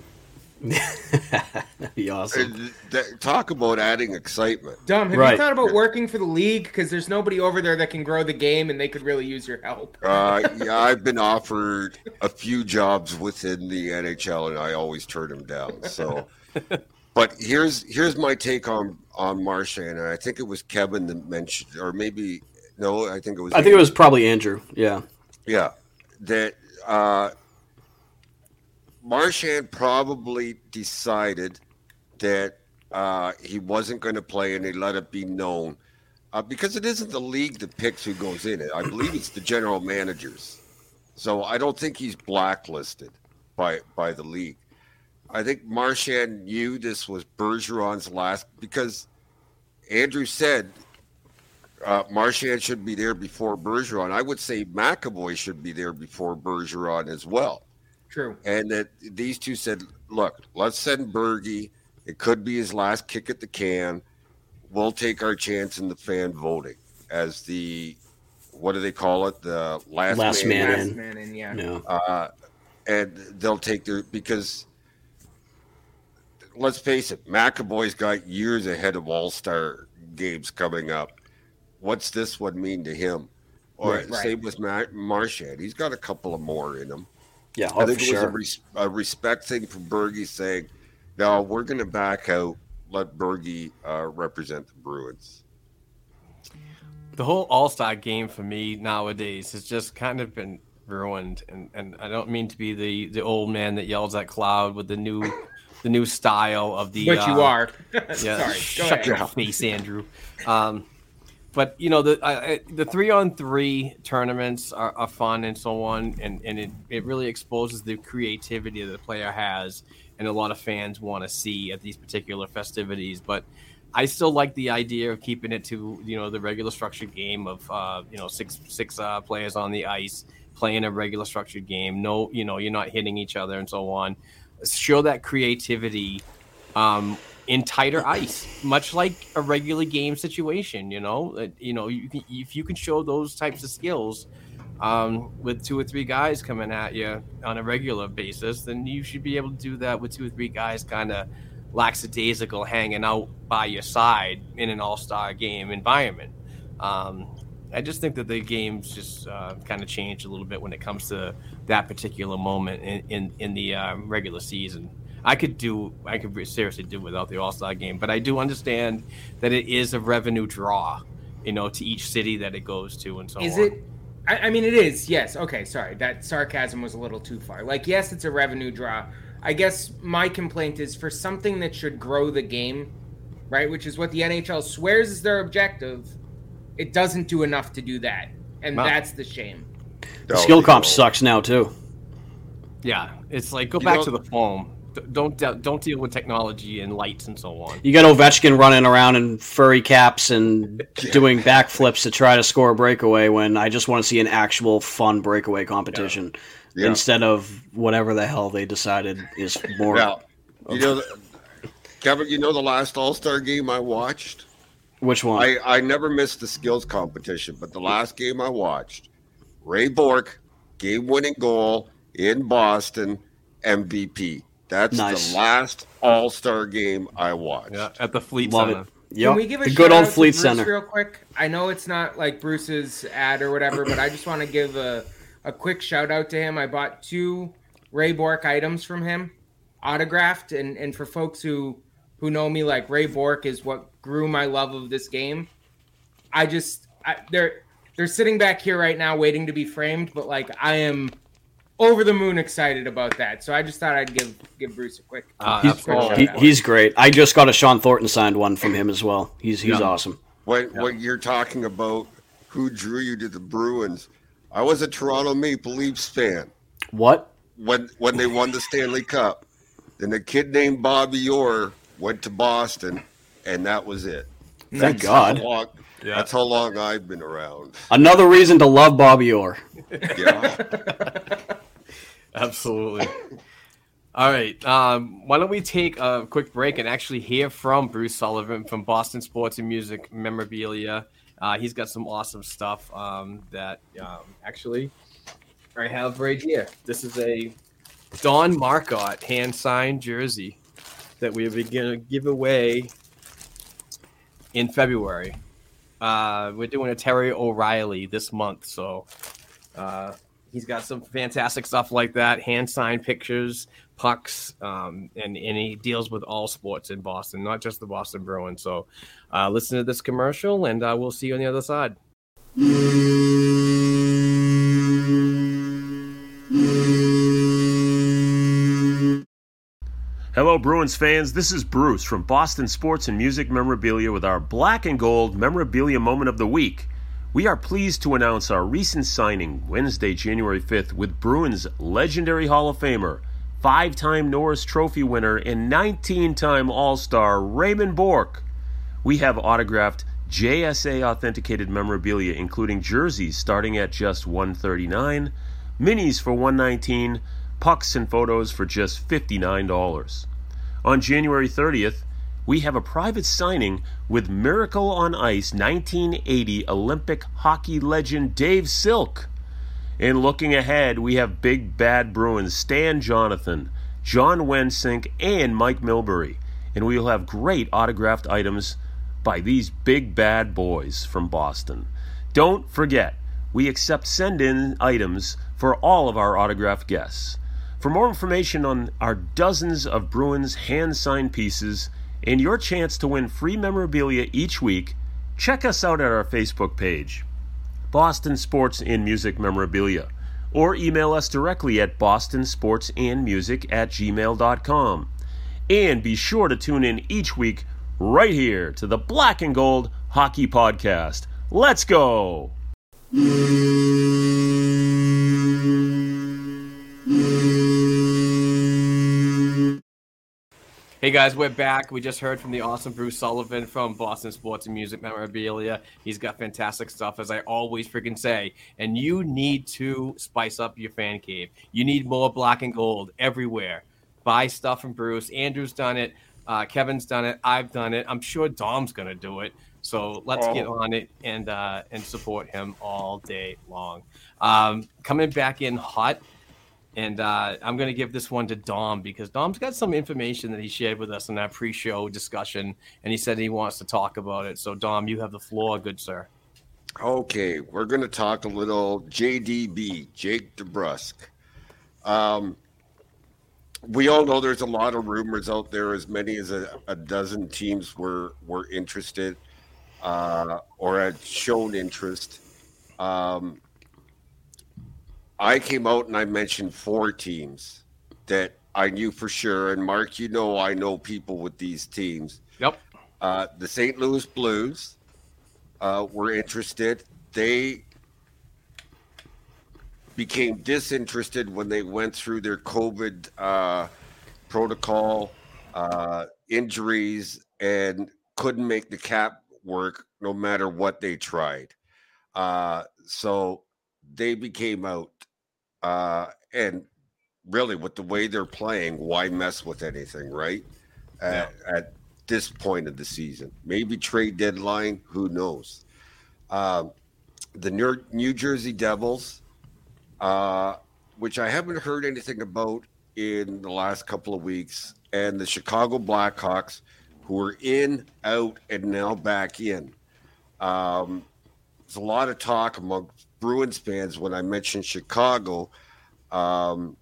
*laughs* That'd be awesome. Talk about adding excitement. Dom, have right. you thought about working for the league? Because there's nobody over there that can grow the game, and they could really use your help. uh, *laughs* yeah, I've been offered a few jobs within the NHL, and I always turn them down. So, *laughs* but here's here's my take on on Marchand, and I think it was Kevin that mentioned, or maybe no, I think it was. I Andrew. think it was probably Andrew. Yeah. Yeah, that. Uh, Marchand probably decided that uh, he wasn't going to play and he let it be known uh, because it isn't the league that picks who goes in it. I believe it's the general managers. So I don't think he's blacklisted by by the league. I think Marchand knew this was Bergeron's last because Andrew said uh, Marchand should be there before Bergeron. I would say McAvoy should be there before Bergeron as well. True. And that these two said, look, let's send Bergie. It could be his last kick at the can. We'll take our chance in the fan voting as the what do they call it? The last, last man, man, in. man in. Yeah. No. Uh, and they'll take their because let's face it, McAvoy's got years ahead of All Star games coming up. What's this one mean to him? Or right, same right. with Mar- Marchand. He's got a couple of more in him. Yeah, oh, I think it sure. was a, res- a, respect thing from Bergie saying, "No, we're going to back out. Let Bergie uh, represent the Bruins." The whole All Star game for me nowadays has just kind of been ruined, and, and I don't mean to be the the old man that yells at cloud with the new the new style of the. But uh, you are. *laughs* yeah, Sorry, shut your face, Andrew. Um, but you know the uh, the three on three tournaments are, are, fun and so on, and and it, it really exposes the creativity that the player has, and a lot of fans want to see at these particular festivities. But I still like the idea of keeping it to you know the regular structured game of uh, you know six six uh, players on the ice playing a regular structured game. No, you know you're not hitting each other and so on. Show that creativity. Um, in tighter ice, much like a regular game situation. You know, you know, you can, if you can show those types of skills um, with two or three guys coming at you on a regular basis, then you should be able to do that with two or three guys kind of lackadaisical hanging out by your side in an all-star game environment. Um, I just think that the games just uh, kind of changed a little bit when it comes to that particular moment in in, in the uh, regular season. I could do, I could seriously do without the All Star game, but I do understand that it is a revenue draw, you know, to each city that it goes to and so is on. Is it? I, I mean, it is. Yes. Okay. Sorry, that sarcasm was a little too far. Like, yes, it's a revenue draw. I guess my complaint is for something that should grow the game, right? Which is what the NHL swears is their objective. It doesn't do enough to do that, and Wow. that's the shame. The skill comp sucks now too. Yeah, it's like go You back know- to the foam. D- Don't don't deal with technology and lights and so on. You got Ovechkin running around in furry caps and doing backflips to try to score a breakaway when I just want to see an actual fun breakaway competition Yeah. instead of whatever the hell they decided is more. Now, you know, the- Kevin, you know the last All Star game I watched. Which one? I, I never missed the skills competition, but the last game I watched, Ray Bourque, game winning goal in Boston, MVP. That's Nice. the last All Star game I watched. Yeah, at the Fleet Love Center. it. Can we give a the shout good out old to Fleet Bruce Center. real quick? I know it's not like Bruce's ad or whatever, but I just want to give a, a quick shout out to him. I bought two Ray Bourque items from him, autographed, and and for folks who who know me, like Ray Bourque is what grew my love of this game. I just I, they're they're sitting back here right now waiting to be framed, but like I am over the moon excited about that. So I just thought I'd give give Bruce a quick. Uh, He's, quick shout he- he's great. I just got a Shawn Thornton signed one from him as well. He's he's Yeah. awesome. When, when you're talking about who drew you to the Bruins, I was a Toronto Maple Leafs fan What? when when they won the Stanley Cup. Then a kid named Bobby Orr went to Boston, and that was it. Thank That's God. How long, Yeah. That's how long I've been around. Another reason to love Bobby Orr. Yeah. *laughs* Absolutely. All right. Um, why don't we take a quick break and actually hear from Bruce Sullivan from Boston Sports and Music Memorabilia. Uh, he's got some awesome stuff um, that um, actually I have right here. This is a Don Marcotte hand signed jersey that we are going to give away in February. Uh, we're doing a Terry O'Reilly this month, so uh, he's got some fantastic stuff like that, hand signed pictures, pucks, um, and and he deals with all sports in Boston, not just the Boston Bruins. So, uh, listen to this commercial, and uh, we'll see you on the other side. Hello, Bruins fans. This is Bruce from Boston Sports and Music Memorabilia with our black and gold memorabilia moment of the week. We are pleased to announce our recent signing Wednesday, January 5th, with Bruins legendary Hall of Famer, five time Norris Trophy winner, and 19 time All Star Raymond Bourque. We have autographed JSA authenticated memorabilia, including jerseys starting at just 139, minis for 119, pucks and photos for just $59. On January 30th, we have a private signing with Miracle on Ice 1980 Olympic hockey legend Dave Silk. And looking ahead, we have Big Bad Bruins Stan Jonathan, John Wensink, and Mike Milbury. And we will have great autographed items by these big bad boys from Boston. Don't forget, we accept send in items for all of our autographed guests. For more information on our dozens of Bruins hand signed pieces and your chance to win free memorabilia each week, check us out at our Facebook page, Boston Sports and Music Memorabilia, or email us directly at bostonsportsandmusic at gmail.com. And be sure to tune in each week right here to the Black and Gold Hockey Podcast, Let's go. Hey guys, we're back. We just heard from the awesome Bruce Sullivan from Boston Sports and Music Memorabilia. He's got fantastic stuff, as I always freaking say. And you need to spice up your fan cave. You need more black and gold everywhere. Buy stuff from Bruce. Andrew's done it. Uh, Kevin's done it. I've done it. I'm sure Dom's gonna do it. So let's Oh. get on it and uh, and support him all day long. Um, coming back in hot and uh, I'm going to give this one to Dom because Dom's got some information that he shared with us in that pre show discussion. And he said he wants to talk about it. So, Dom, you have the floor, good sir. Okay, we're going to talk a little JDB, Jake DeBrusk. Um, we all know there's a lot of rumors out there. As many as a, a dozen teams were were interested uh, or had shown interest. Um, I came out and I mentioned four teams that I knew for sure. And Mark, you know, I know people with these teams. Yep. Uh, the St. Louis Blues uh, were interested. They became disinterested when they went through their COVID uh, protocol, uh, injuries, and couldn't make the cap work no matter what they tried. Uh, so they became out. Uh, and really, with the way they're playing, why mess with anything, right? At, at this point of the season, maybe trade deadline, who knows? Um, the New, New Jersey Devils, uh, which I haven't heard anything about in the last couple of weeks, and the Chicago Blackhawks, who are in, out, and now back in. Um, there's a lot of talk among Bruins fans when I mentioned Chicago um,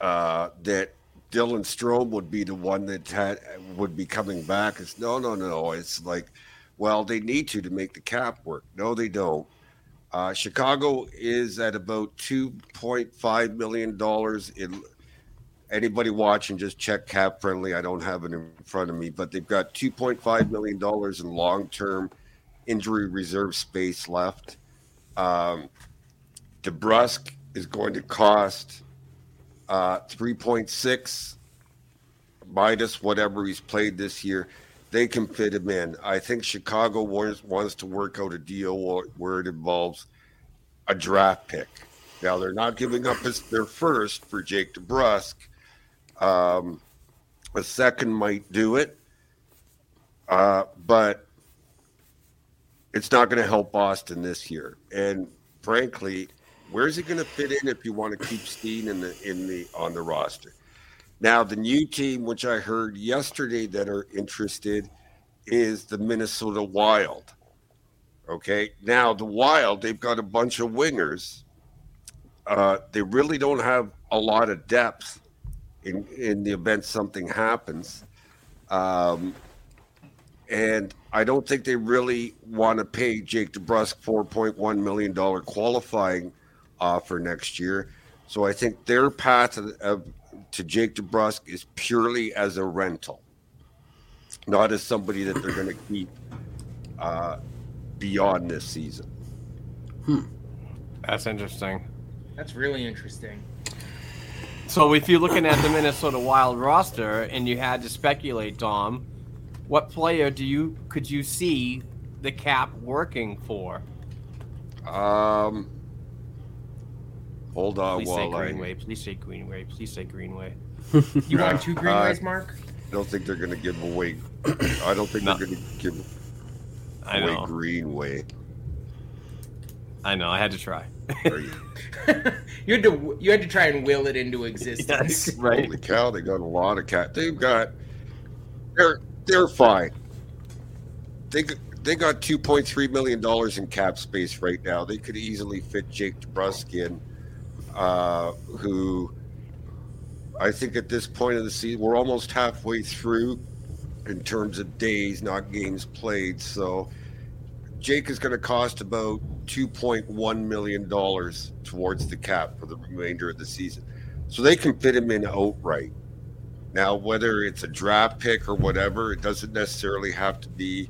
uh, that Dylan Strome would be the one that had, would be coming back. It's no, no, no. It's like, well, they need to to make the cap work. No, they don't. Uh, Chicago is at about two point five million dollars. In anybody watching, just check cap friendly. I don't have it in front of me, but they've got two point five million dollars in long term injury reserve space left. Um, DeBrusk is going to cost uh, 3.6 minus whatever he's played this year. They can fit him in. I think Chicago wants, wants to work out a deal where, it involves a draft pick. Now they're not giving up his, their first for Jake DeBrusk. Um, a second might do it, uh, but it's not going to help Boston this year. And frankly, where's it going to fit in if you want to keep Steen in the in the on the roster? Now, the new team, which I heard yesterday that are interested, is the Minnesota Wild. Okay, now the Wild, they've got a bunch of wingers. Uh, they really don't have a lot of depth in in the event something happens. Um, and I don't think they really want to pay Jake DeBrusk four point one million dollar qualifying offer next year. So I think their path of, of, to Jake DeBrusk is purely as a rental, not as somebody that they're going to keep uh, beyond this season. Hmm. That's interesting. That's really interesting. So, if you're looking at the Minnesota Wild roster and you had to speculate, Dom, what player do you could you see the cap working for? Um, hold on Please say while I Greenway. Please say Greenway. Please say Greenway. *laughs* You want two greenways, Uh, Mark? *coughs* I don't think they're going to give away. I don't think No. they're going to give I away know. Greenway. I know. I had to try. You- *laughs* *laughs* You had to you had to try and will it into existence. Yes, right. Holy cow! They got a lot of cat. They've got. They're they're fine. They they got two point three million dollars in cap space right now. They could easily fit Jake DeBrusk in, uh, who I think at this point of the season we're almost halfway through in terms of days, not games played. So Jake is going to cost about two point one million dollars towards the cap for the remainder of the season. So they can fit him in outright. Now, whether it's a draft pick or whatever, it doesn't necessarily have to be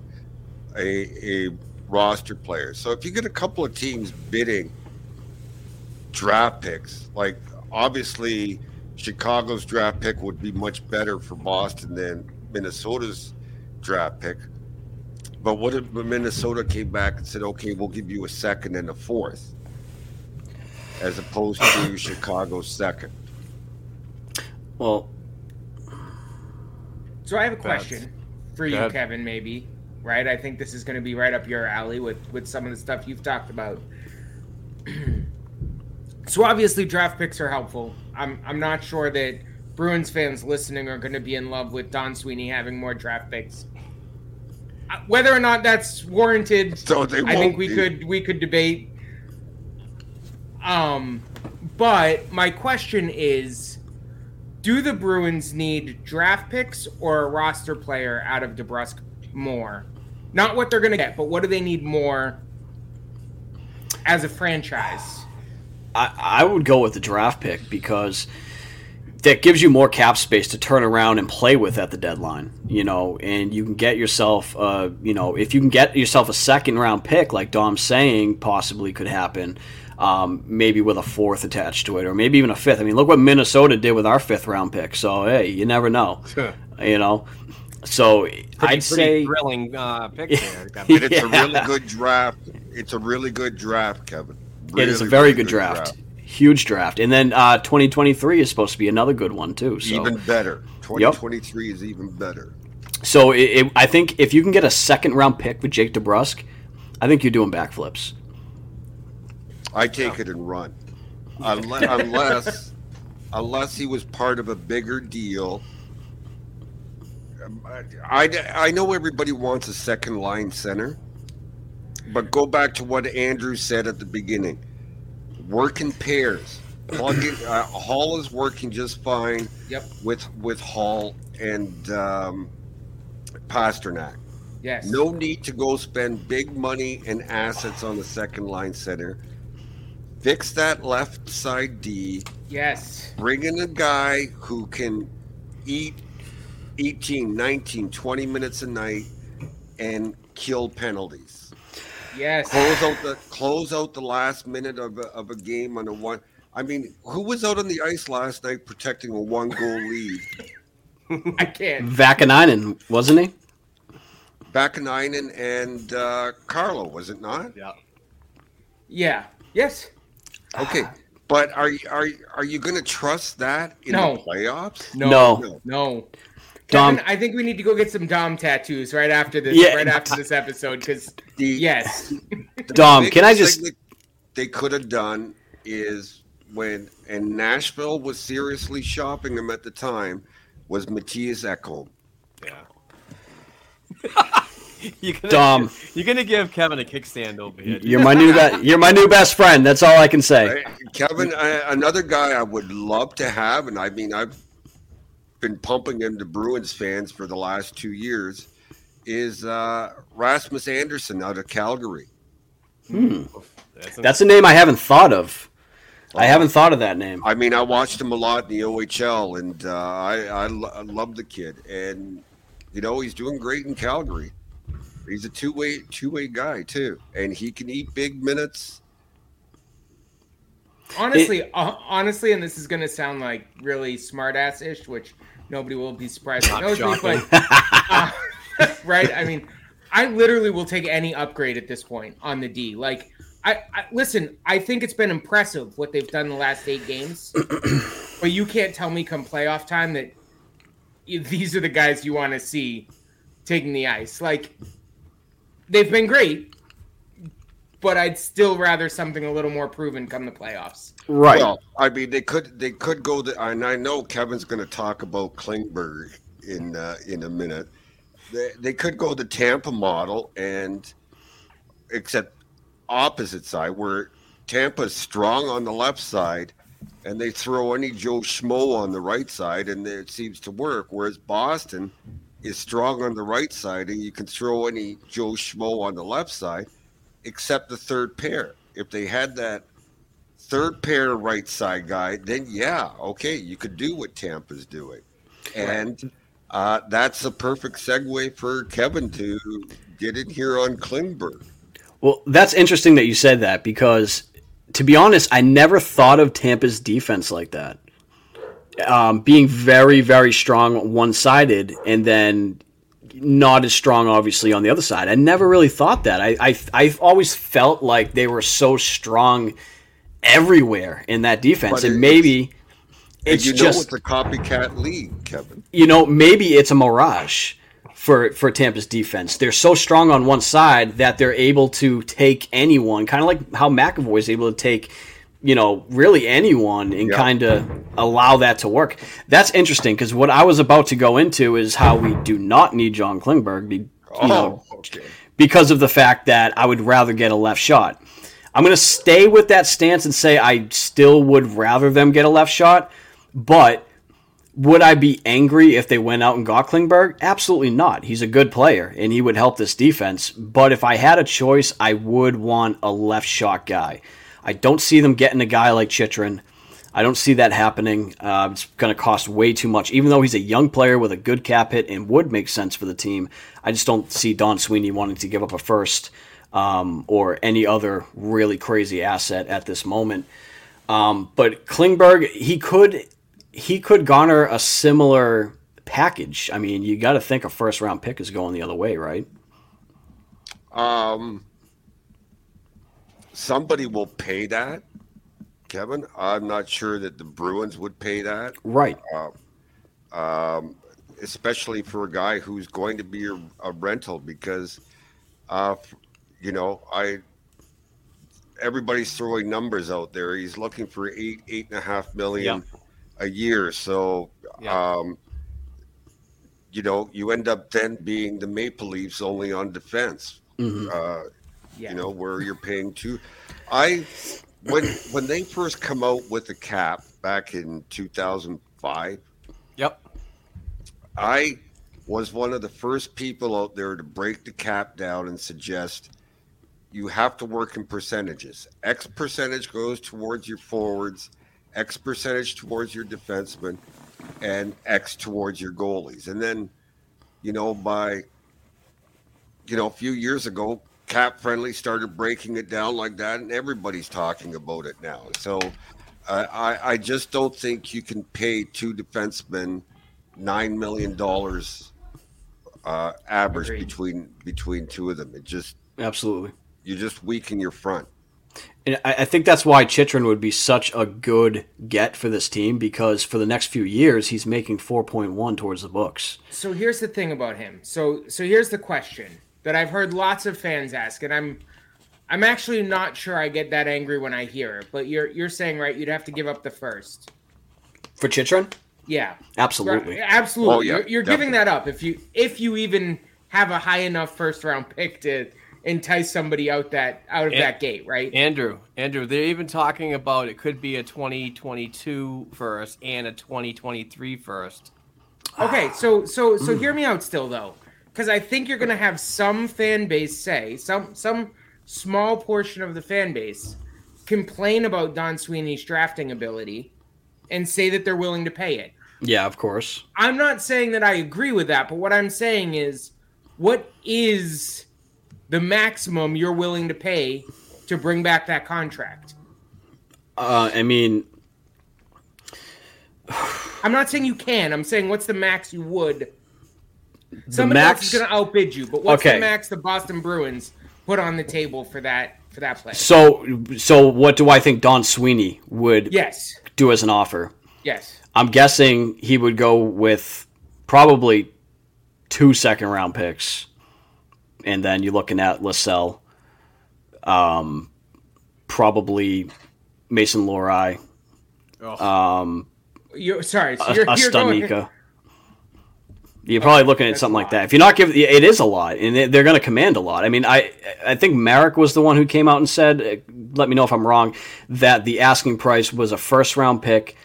a, a roster player. So if you get a couple of teams bidding draft picks, like obviously Chicago's draft pick would be much better for Boston than Minnesota's draft pick. But what if Minnesota came back and said, okay, we'll give you a second and a fourth, as opposed to *coughs* Chicago's second? Well, So I have a question for you, Go. Kevin. Maybe right? I think this is going to be right up your alley with with some of the stuff you've talked about. *clears throat* so obviously, draft picks are helpful. I'm I'm not sure that Bruins fans listening are going to be in love with Don Sweeney having more draft picks. Uh, Whether or not that's warranted, So I think we be. could we could debate. Um, but my question is do the Bruins need draft picks or a roster player out of DeBrusk more? Not what they're going to get, but what do they need more as a franchise? I, I would go with the draft pick because that gives you more cap space to turn around and play with at the deadline, you know, and you can get yourself, uh, you know, if you can get yourself a second round pick, like Dom's saying, possibly could happen, um, maybe with a fourth attached to it, or maybe even a fifth. I mean, look what Minnesota did with our fifth round pick. So hey, you never know, you know. So Pretty, I'd pretty say thrilling uh, pick there. *laughs* But it's a really good draft. It's a really good draft, Kevin. it is a very really good draft. Huge draft, and then uh, 2023 is supposed to be another good one too. So Even better. 2023 is even better. So it, it, I think if you can get a second round pick with Jake DeBrusk, I think you're doing backflips. I take it and run, unless unless, unless he was part of a bigger deal. Um, I, I know everybody wants a second line center, but go back to what Andrew said at the beginning. Work in pairs. Plug in, uh, Hall is working just fine. Yep. With with Hall and um, Pastrnak. Yes. No need to go spend big money and assets on the second line center. Fix that left side D. Yes. Bring in a guy who can eat 18, 19, 20 minutes a night and kill penalties. Yes. Close out the close out the last minute of a, of a game on a one. I mean, who was out on the ice last night protecting a one goal lead? *laughs* I can't. Vaakanainen, wasn't he? Vaakanainen and uh, Carlo, was it not? Yeah. Yeah. Yes. Okay, ah. but are you are are you going to trust that in No. the playoffs? No. No. No. Dom- Kevin, I think we need to go get some Dom tattoos right after this. Yeah. Right after this episode, because yes, *laughs* Dom, can I just- they could have done is when and Nashville was seriously shopping him at the time was Mattias Ekholm. Yeah. *laughs* *laughs* you're gonna, Dom. *laughs* You're gonna give Kevin a kickstand over here. You're my new be- you're my new best friend. That's all I can say. Right? Kevin, I, another guy I would love to have, and I mean I've been pumping him to Bruins fans for the last two years, is uh, Rasmus Andersson out of Calgary. That's, That's a name I haven't thought of. I haven't thought of that name. I mean, I watched him a lot in the OHL, and uh, I, I, lo- I love the kid, and you know he's doing great in Calgary. He's a two way two way guy too, and he can eat big minutes. honestly, uh, honestly, and this is gonna sound like really smartass ish, which nobody will be surprised that knows me, but uh, *laughs* *laughs* right? I mean, I literally will take any upgrade at this point on the D. Like, I, I listen. I think it's been impressive what they've done the last eight games, *clears throat* but you can't tell me come playoff time that these are the guys you want to see taking the ice. Like, they've been great, but I'd still rather something a little more proven come the playoffs. Right. Well, I mean, they could they could go the, and I know Kevin's going to talk about Klingberg in uh, in a minute. They, they could go the Tampa model and except opposite side where Tampa's strong on the left side and they throw any Joe Schmo on the right side and it seems to work. Whereas Boston is strong on the right side and you can throw any Joe Schmo on the left side except the third pair. If they had that third pair right side guy, then yeah, okay, you could do what Tampa's doing. And uh, that's a perfect segue for Kevin to get in here on Klingberg. Well, that's interesting that you said that because, to be honest, I never thought of Tampa's defense like that. Um, being very, very strong one sided and then not as strong, obviously, on the other side. I never really thought that. I, I, I've always felt like they were so strong everywhere in that defense. But and it- maybe And it's you know just it's a copycat league, Kevin. you know, maybe it's a mirage for for Tampa's defense. They're so strong on one side that they're able to take anyone, kind of like how McAvoy is able to take, you know, really anyone and Yeah. kind of allow that to work. That's interesting because what I was about to go into is how we do not need John Klingberg, be, you know, Oh, okay. because of the fact that I would rather get a left shot. I'm going to stay with that stance and say I still would rather them get a left shot, but would I be angry if they went out and got Klingberg? Absolutely not. He's a good player and he would help this defense. But if I had a choice, I would want a left shot guy. I don't see them getting a guy like Chychrun. I don't see that happening. Uh, it's going to cost way too much. Even though he's a young player with a good cap hit and would make sense for the team, I just don't see Don Sweeney wanting to give up a first um, or any other really crazy asset at this moment. Um, but Klingberg, he could he could garner a similar package. I mean, you got to think a first round pick is going the other way, right? Um, somebody will pay that, Kevin. I'm not sure that the Bruins would pay that. Right. um, especially for a guy who's going to be a, a rental because, uh, you know, I everybody's throwing numbers out there. He's looking for eight eight and a half million a year. So, Yeah. um, you know, you end up then being the Maple Leafs only on defense. Uh, Yeah. You know, where you're paying two. I when when they first come out with the cap back in 2005. Yep. I was one of the first people out there to break the cap down and suggest you have to work in percentages. X percentage goes towards your forwards, X percentage towards your defensemen, and X towards your goalies. And then, you know, by you know, a few years ago, Cap Friendly started breaking it down like that, and everybody's talking about it now. So uh, I, I just don't think you can pay two defensemen nine million dollars uh, average Agreed. between between two of them. It just Absolutely. you just weaken your front. And I, I think that's why Chychrun would be such a good get for this team because for the next few years he's making 4.1 towards the books. So here's the thing about him. So so here's the question that I've heard lots of fans ask, and I'm I'm actually not sure I get that angry when I hear it. But you're you're saying right, you'd have to give up the first. For Chychrun? Yeah, Absolutely. Right, absolutely. Oh, yeah, you're, you're giving that up if you if you even have a high enough first round pick to entice somebody out that out of And- that gate, right? Andrew, Andrew, they're even talking about it could be a 2022 first and a 2023 first. Okay, so so so hear me out still though, because I think you're gonna have some fan base say some some small portion of the fan base complain about Don Sweeney's drafting ability and say that they're willing to pay it. Yeah, of course. I'm not saying that I agree with that, but what I'm saying is, what is the maximum you're willing to pay to bring back that contract? Uh, I mean, *sighs* I'm not saying you can. I'm saying what's the max you would. Somebody max- else is going to outbid you, but what's Okay. the max the Boston Bruins put on the table for that for that play? so so what do I think Don Sweeney would Yes, do as an offer? yes. I'm guessing he would go with probably two second round picks, and then you're looking at Lysell, um, probably Mason Lohrei, um, You're sorry. So a, you're, a you're going. Studnicka. You're probably looking at something like that. If you're not giving, it is a lot, and they- they're going to command a lot. I mean, I I think Marek was the one who came out and said, uh, let me know if I'm wrong, that the asking price was a first round pick,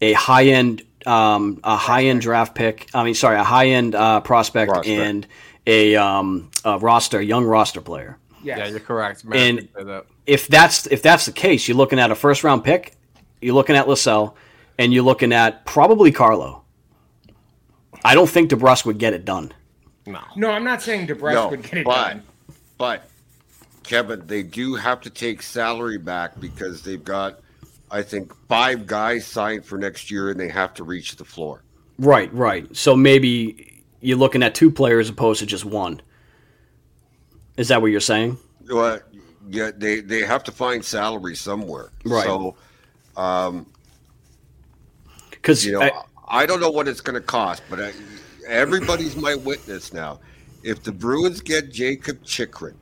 a high end um, a high end draft pick. I mean, sorry, a high end uh, prospect, Prospect. and a, um, a roster, young roster player. Yes. Yeah, you're correct. Matt And- that. If that's if that's the case, you're looking at a first round pick, you're looking at Lysell, and you're looking at probably Carlo. I don't think DeBrusk would get it done. No. no, I'm not saying DeBrusk No, would get it but done. but Kevin, they do have to take salary back because they've got, I think, five guys signed for next year, and they have to reach the floor. Right, right. So maybe you're looking at two players opposed to just one. Is that what you're saying? Well, yeah, they they have to find salary somewhere. Right. So, um, Because you know, I, don't know what it's going to cost, but I, everybody's my witness now. If the Bruins get Jacob Chychrun,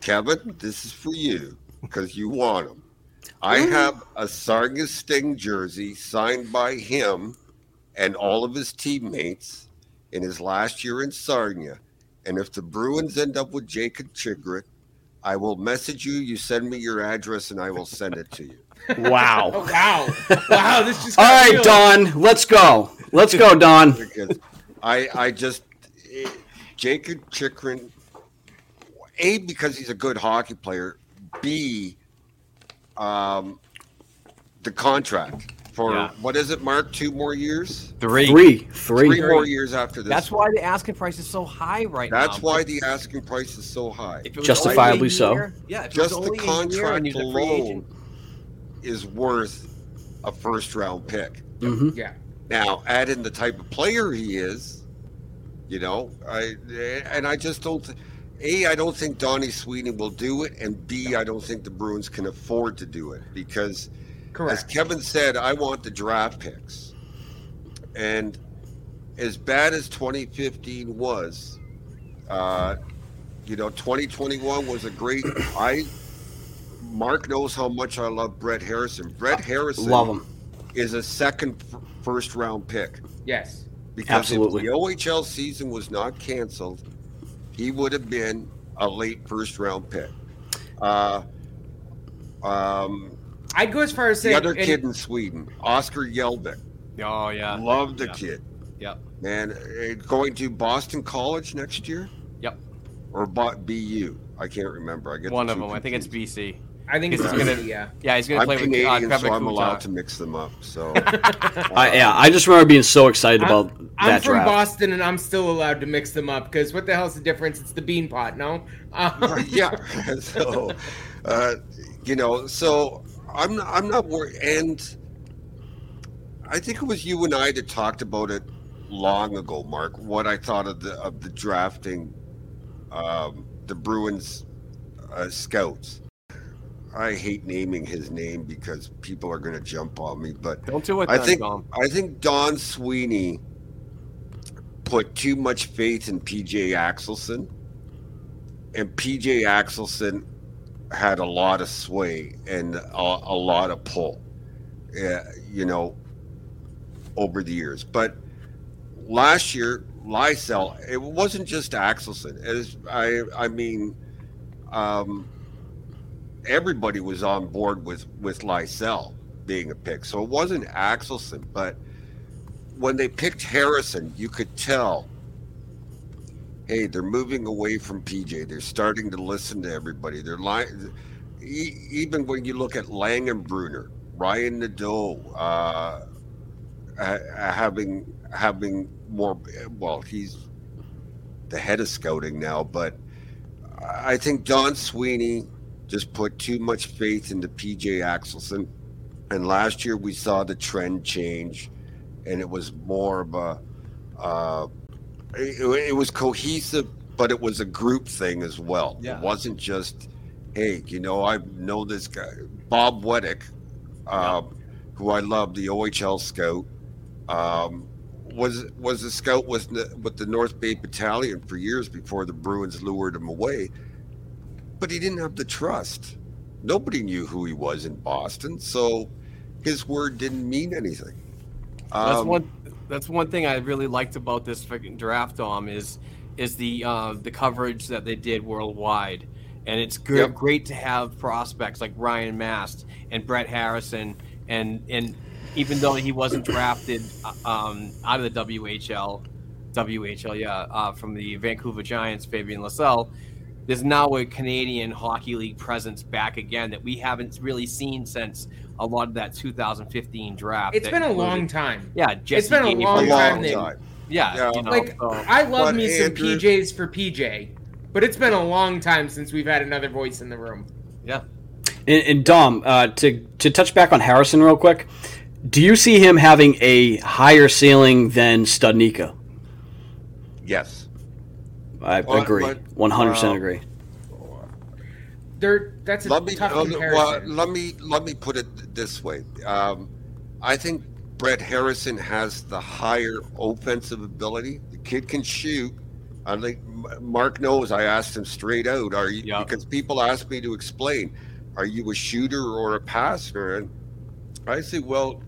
Kevin, this is for you because you want him. I mm-hmm. have a Sarnia Sting jersey signed by him and all of his teammates in his last year in Sarnia. And if the Bruins end up with Jacob Chychrun, I will message you. You send me your address, and I will send it to you. Wow. Oh, *laughs* wow. Wow. This just All got right, real. Don. Let's go. Let's go, Don. I I just eh, Jacob Chychrun, a because he's a good hockey player. B, um, the contract for Yeah. what is it, Mark? Two more years, Three. Three, three three. more years after this. That's why the asking price is so high right now. That's why the asking price is so high. If it was Justifiably so. year- Yeah, if it was Just the only a year and contract a free alone agent- is worth a first round pick. hmm Yeah. Now, add in the type of player he is, you know, I and I just don't. A, I don't think Donnie Sweeney will do it, and B, I don't think the Bruins can afford to do it because, as Kevin said, I want the draft picks, and as bad as 2015 was, uh, you know, 2021 was a great. I Mark knows how much I love Brett Harrison. Brett Harrison Love him. is a second f- first round pick Yes. because Absolutely. if the OHL season was not canceled, he would have been a late first round pick. Uh, um, I'd go as far as saying the other and- kid in Sweden, Oskar Jellvik, Oh yeah. love the Yeah. kid. Yep. Man, uh, going to Boston College next year Yep. or Bo- BU? I can't remember. I get One of two them. I think it's. BC. I think it's He's gonna gonna- yeah. Yeah, he's gonna I'm play with uh, Canadian, Trevor so I'm Kuntar. allowed to mix them up. So *laughs* I, yeah, I just remember being so excited about I'm that from draft. Boston and I'm still allowed to mix them up because what the hell's the difference? It's the Beanpot, no? Uh, yeah. *laughs* *laughs* So, uh, you know, so I'm not, I'm not worried. And I think it was you and I that talked about it long ago, Mark. What I thought of the of the drafting, um, the Bruins uh, scouts. I hate naming his name because people are going to jump on me, but Don't do it. I then, think Dom. I think Don Sweeney put too much faith in PJ Axelsson, and PJ Axelsson had a lot of sway and a, a lot of pull, uh, you know, over the years. But last year, Lysell, it wasn't just Axelsson. Is, I I mean, um, everybody was on board with with Lysell being a pick. So it wasn't Axelsson, but when they picked Harrison, you could tell, hey, they're moving away from PJ. They're starting to listen to everybody. They're lying. Even when you look at Langenbrunner, Ryan Nadeau, uh, ha- having having more. Well, he's the head of scouting now, but I think Don Sweeney just put too much faith into PJ Axelsson. And last year we saw the trend change, and it was more of a, uh, it, it was cohesive, but it was a group thing as well. Yeah. It wasn't just, hey, you know, I know this guy, Bob Weddick, um, who I love, the OHL scout, um, was was a scout with the, with the North Bay Battalion for years before the Bruins lured him away, but he didn't have the trust. Nobody knew who he was in Boston, so his word didn't mean anything. that's Um, one. That's one thing I really liked about this draft, Dom, is is the uh, the coverage that they did worldwide, and it's good, Yep. great to have prospects like Ryan Mast and Brett Harrison, and and even though he wasn't drafted uh, um, out of the WHL, WHL, yeah, uh, from the Vancouver Giants, Fabian Lysell, there's now a Canadian Hockey League presence back again that we haven't really seen since a lot of that 2015 draft. It's been a included- long time. Yeah, Jesse been a Gainey long a long time that- time. Yeah, Yeah. you know, Like so- I love But me some PJs for PJ, but it's been a long time since we've had another voice in the room. Yeah. And, and Dom, uh, to to touch back on Harrison real quick, do you see him having a higher ceiling than Studnicka? Yes. I Well, agree, one hundred percent uh, agree. There, that's a let me tough uh, comparison. well, let me let me put it this way. Um, I think Brett Harrison has the higher offensive ability. The kid can shoot. I think Mark knows. I asked him straight out. Are you? Because people ask me to explain. Are you a shooter or a passer? And I say, well,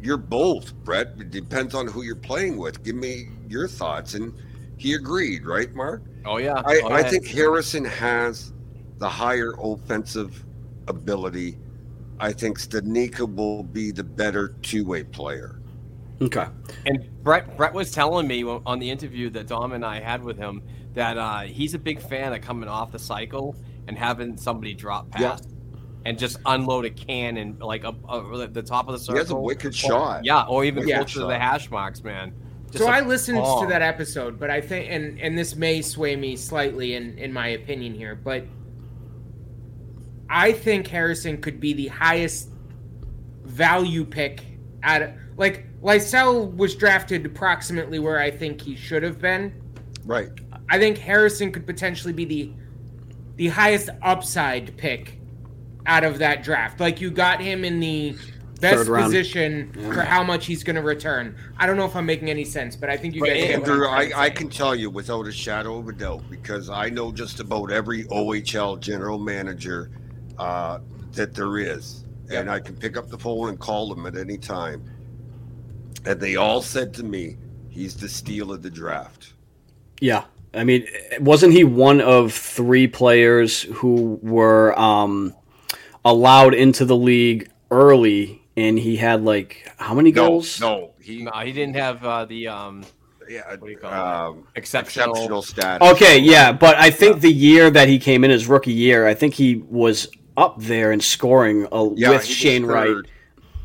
you're both, Brett. It depends on who you're playing with. Give me your thoughts. And he agreed, right, Mark? Oh yeah. I, Oh, I think Harrison has the higher offensive ability. I think Studnicka will be the better two-way player. Okay. And Brett Brett was telling me on the interview that Dom and I had with him that uh, he's a big fan of coming off the cycle and having somebody drop Yeah. and just unload a can and like up uh, the top of the circle. He has a wicked Or- shot. Yeah, or even Wicked closer to the hash marks, man. So I listened to that episode, but I think, and and this may sway me slightly in in my opinion here, but I think Harrison could be the highest value pick at like Lysell was drafted approximately where I think he should have been. Right. I think Harrison could potentially be the the highest upside pick out of that draft. Like you got him in the best Third position Yeah. for how much he's going to return. I don't know if I'm making any sense, but I think you But guys get what I'm Andrew, trying I, I can tell you without a shadow of a doubt because I know just about every OHL general manager uh, that there is, and I can pick up the phone and call them at any time, and they all said to me, "He's the steal of the draft." Yeah, I mean, wasn't he one of three players who were um, allowed into the league early, and he had like how many No, goals? no, he No, he didn't have uh, the um. Yeah, what do you call um, it? Exceptional. exceptional status. Okay, yeah, but I think the year that he came in his rookie year, I think he was up there in scoring uh, Yeah, with Shane Wright.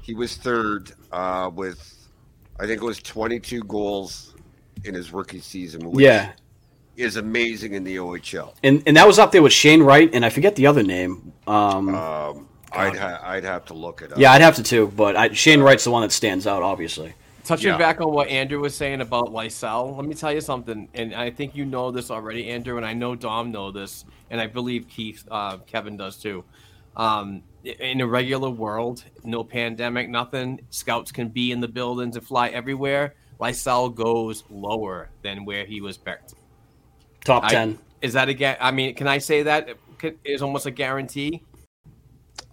He was third uh, with, I think it was 22 goals in his rookie season. Which Yeah. is amazing in the OHL. And and that was up there with Shane Wright, and I forget the other name. Um, Um, I'd ha- I'd have to look it up. yeah, I'd have to too, but I, Shane Wright's the one that stands out, obviously. Touching Yeah. back on what Andrew was saying about Lysell, let me tell you something, and I think you know this already, Andrew, and I know Dom know this, and I believe Keith, uh, Kevin does too. Um, in a regular world, no pandemic, nothing, scouts can be in the buildings and fly everywhere. Lysell goes lower than where he was picked. Top I- ten. Is that a ga- I mean, can I say that Can- almost a guarantee?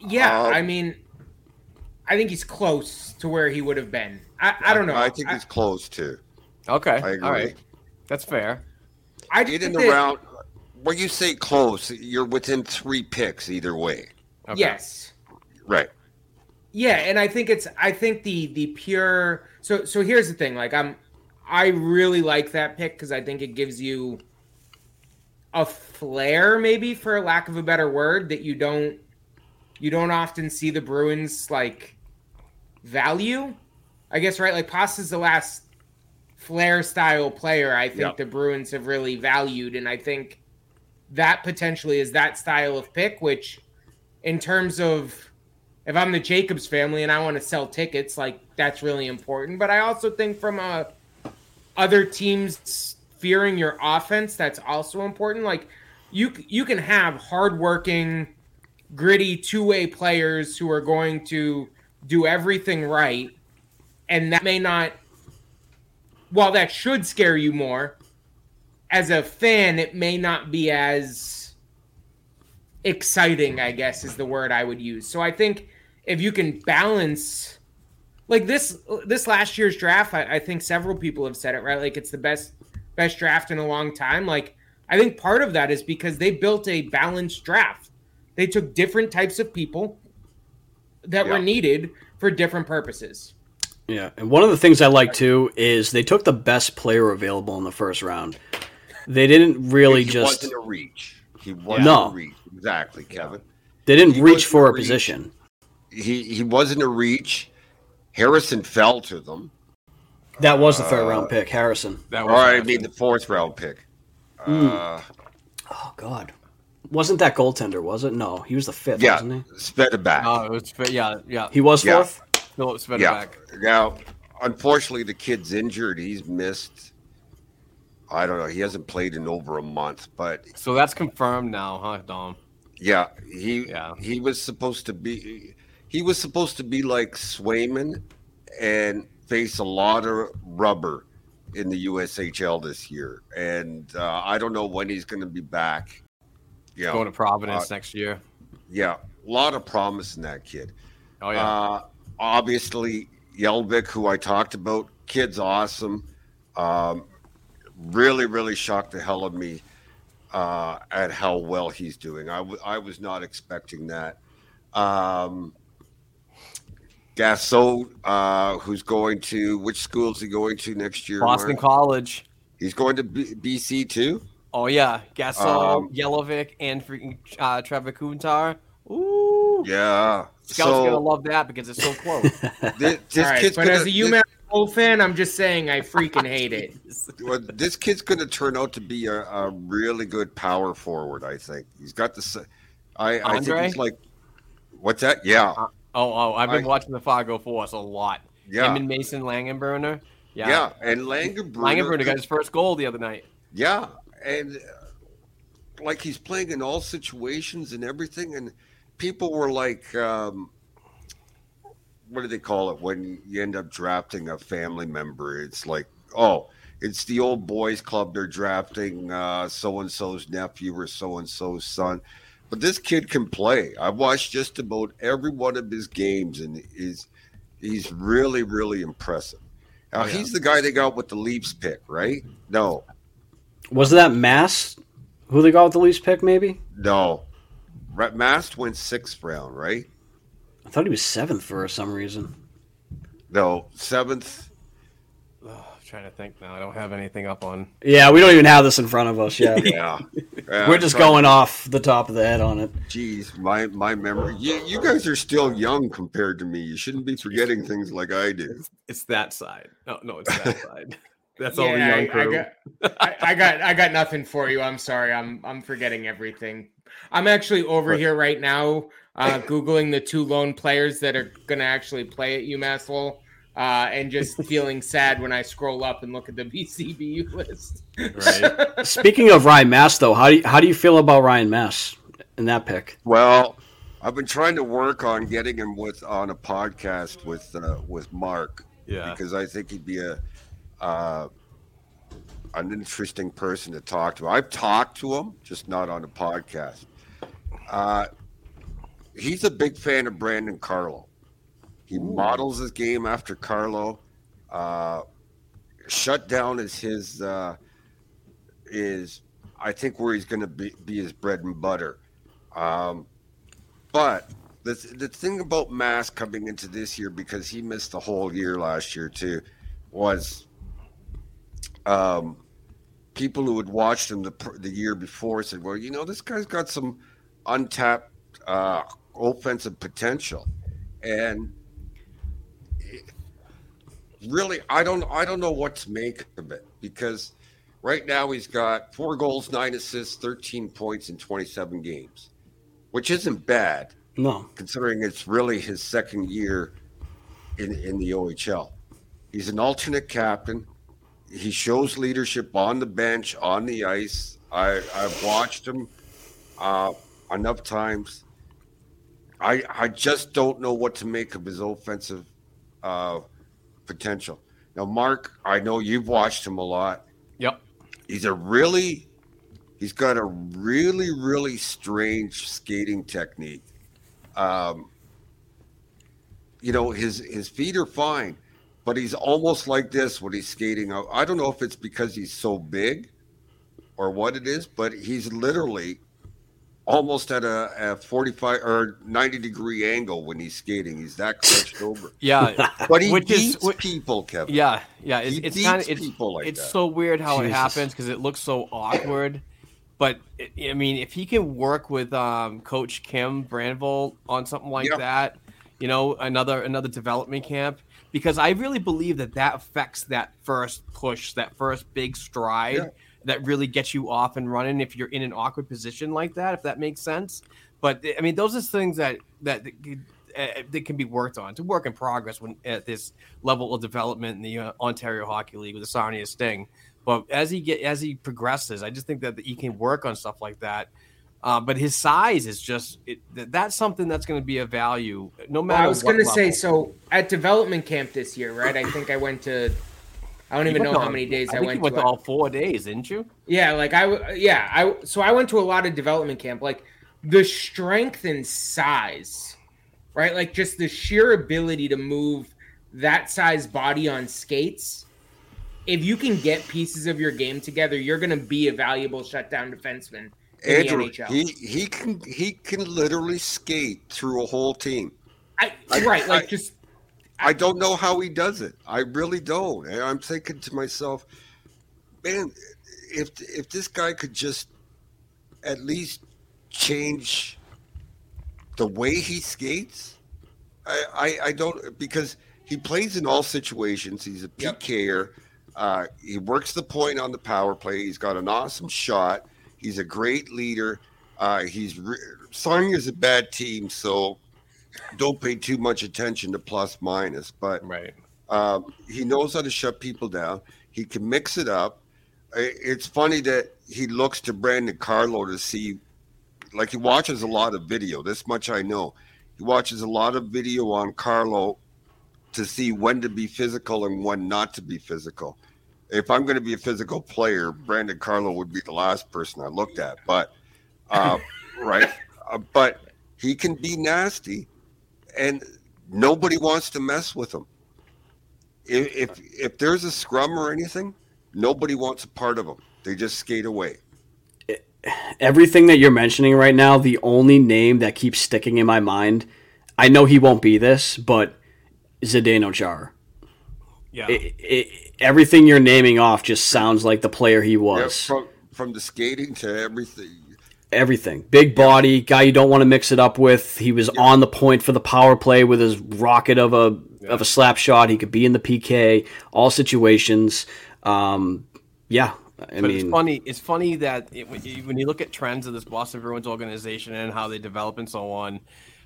Yeah, Uh, I mean, I think he's close to where he would have been. I, I don't know. I think he's close too. Okay, I agree. all right, that's fair. I Get in the that- round. When you say close, you're within three picks either way. Okay. Yes. Right. Yeah, and I think it's I think the the pure so so here's the thing like I'm I really like that pick cuz I think it gives you a flair maybe for lack of a better word that you don't you don't often see the Bruins like value. I guess right like Pasta's the last flair style player I think Yep. the Bruins have really valued and I think that potentially is that style of pick which in terms of if I'm the Jacobs family and I want to sell tickets, like that's really important. But I also think from a other teams fearing your offense, that's also important. Like you you can have hardworking, gritty two way players who are going to do everything right, and that may not. While that should scare you more, as a fan, it may not be as exciting, I guess is the word I would use. So I think if you can balance like this this last year's draft, I, I think several people have said it, right? Like it's the best best draft in a long time. Like I think part of that is because they built a balanced draft. They took different types of people that were needed for different purposes. Yeah, and one of the things I like too is they took the best player available in the first round. They didn't really he just wasn't a reach. He wasn't No. a reach. Exactly, Kevin. they didn't he reach for a a reach. position. He he wasn't a reach. Harrison fell to them. That was the third Uh, round pick, Harrison. That Or I mean the fourth round pick. Hmm. Uh, Oh God, wasn't that goaltender? Was it? No, he was the fifth, Yeah, wasn't he? Svedeback. No, it was yeah, yeah. He was Yeah. fourth. Filip Svedeback. yeah. Now, unfortunately, the kid's injured. He's missed. I don't know. He hasn't played in over a month, but So that's confirmed now, huh, Dom? yeah, he Yeah. he was supposed to be he was supposed to be like Swayman and face a lot of rubber in the USHL this year, and uh, I don't know when he's going to be back. Yeah, Going to Providence Uh, next year. yeah, a lot of promise in that kid. Oh yeah. Uh, obviously, Jellvik, who I talked about, kid's awesome. Um, really, really shocked the hell of me uh, at how well he's doing. I, w- I was not expecting that. Um, Gasseau, uh, who's going to which school is he going to next year? Boston Mark? College. He's going to B- BC too. Oh yeah, Gasseau, Um, Jellvik, and freaking uh, Trevor Kuntar. Ooh, Yeah. Scouts so gonna love that because it's so close. *laughs* thi- this, All right, kid's but gonna, as a UMass Gold fan, I'm just saying I freaking hate it. *laughs* well, this kid's going to turn out to be a, a really good power forward. I think he's got the. I, think Andre? he's like, what's that? Yeah, oh, oh, I've been I- watching the Fargo Force a lot. yeah, Him and Mason Langenbrunner. yeah, Yeah, And Langenbrunner, Langenberner got his first goal the other night. yeah, and uh, like he's playing in all situations and everything, and people were like, um, what do they call it when you end up drafting a family member? It's like, oh, it's the old boys club. They're drafting so and so's nephew or so and so's son. But this kid can play. I've watched just about every one of his games, and he's he's really, really impressive. Now yeah. he's the guy they got with the Leafs pick, right? No, Was that Mast? Who they got with the least pick? Maybe. no. Mast went sixth round, right? I thought he was seventh for some reason. No, seventh. Oh, I'm trying to think now. I don't have anything up on. Yeah, we don't even have this in front of us. *laughs* Yeah, Yeah, Yeah, *laughs* we're just trying- going off the top of the head on it. Jeez, my my memory. You, you guys are still young compared to me. You shouldn't be forgetting things like I do. It's that side. No, no, it's that *laughs* side. That's all the Yeah, young I, I crew. got, I, *laughs* I got, I got nothing for you. I'm sorry. I'm, I'm forgetting everything. I'm actually over Right. here right now, uh, googling the two lone players that are going to actually play at UMass Lowell, uh, and just *laughs* feeling sad when I scroll up and look at the *laughs* BCBU list. Right. Speaking of Ryan Mast, though, how do you, how do you feel about Ryan Mast in that pick? Well, I've been trying to work on getting him with on a podcast with uh, with Mark Yeah. because I think he'd be a uh, an interesting person to talk to. I've talked to him, just not on a podcast. Uh, he's a big fan of Brandon Carlo. He models his game after Carlo. Uh, shutdown is his uh, is I think where he's going to be, be his bread and butter. Um, but the the thing about Mast coming into this year because he missed the whole year last year too was um, people who had watched him the the year before said, "Well, you know, this guy's got some untapped uh, offensive potential," and really, I don't I don't know what to make of it because right now he's got four goals, nine assists, thirteen points in twenty seven games, which isn't bad No, considering it's really his second year in in the OHL. He's an alternate captain. He shows leadership on the bench, on the ice. I I've watched him uh, enough times. I I just don't know what to make of his offensive uh, potential. Now, Mark, I know you've watched him a lot. Yep. He's a really he's got a really really strange skating technique um, you know his his feet are fine but he's almost like this when he's skating out i don't know if it's because he's so big or what it is but he's literally almost at a, a 45 or 90 degree angle when he's skating he's that crunched over *laughs* Yeah. but he Which is- beats wh- people kevin Yeah, yeah. It's, He it's kind of it's, people like it's that. so weird how it happens because it looks so awkward. But it, I mean, if he can work with um, Coach Kim Brandvold on something like Yeah. that, you know, another another development camp, because I really believe that that affects that first push, that first big stride. Yeah. that really gets you off and running if you're in an awkward position like that, if that makes sense. But I mean, those are things that that uh, that can be worked on. It's a work in progress when at this level of development in the uh, Ontario Hockey League with the Sarnia Sting. But as he get as he progresses, I just think that he can work on stuff like that. Uh, but his size is just it, that's something that's going to be a value no matter. Well, I was going to say so at development camp this year, right? I think I went to. I don't even know how many days I, I went. You went to, all four days, didn't you? Yeah, like I yeah I so I went to a lot of development camp. Like the strength and size, right? Like just the sheer ability to move that size body on skates. If you can get pieces of your game together, you're going to be a valuable shutdown defenseman Andrew, he he can he can literally skate through a whole team. I, I- right, like I- just I don't know how he does it. I really don't. And I'm thinking to myself, man, if if this guy could just at least change the way he skates, I I, I don't because he plays in all situations. He's a PKer. Uh, he works the point on the power play. He's got an awesome shot. He's a great leader. Uh, he's re- a bad team, so don't pay too much attention to plus minus. But right, um, he knows how to shut people down. He can mix it up. It's funny that he looks to Brandon Carlo to see, like he watches a lot of video. This much I know. He watches a lot of video on Carlo to see when to be physical and when not to be physical. If I'm going to be a physical player, Brandon Carlo would be the last person I looked at. But, uh, *laughs* right, uh, but he can be nasty, and nobody wants to mess with him. If if, if there's a scrum or anything, nobody wants a part of him. They just skate away. everything that you're mentioning right now, the only name that keeps sticking in my mind, I know he won't be this, but Zdeno Chara. Yeah. It, it, everything you're naming off just sounds like the player he Yeah, was. from from the skating to everything. Everything. Big body, guy you don't want to mix it up with. He was on the point for the power play with his rocket of a of a slap shot. He could be in the PK, all situations. Um, yeah, I but mean, it's funny. It's funny that it, when, you, when you look at trends of this Boston Bruins organization and how they develop and so on,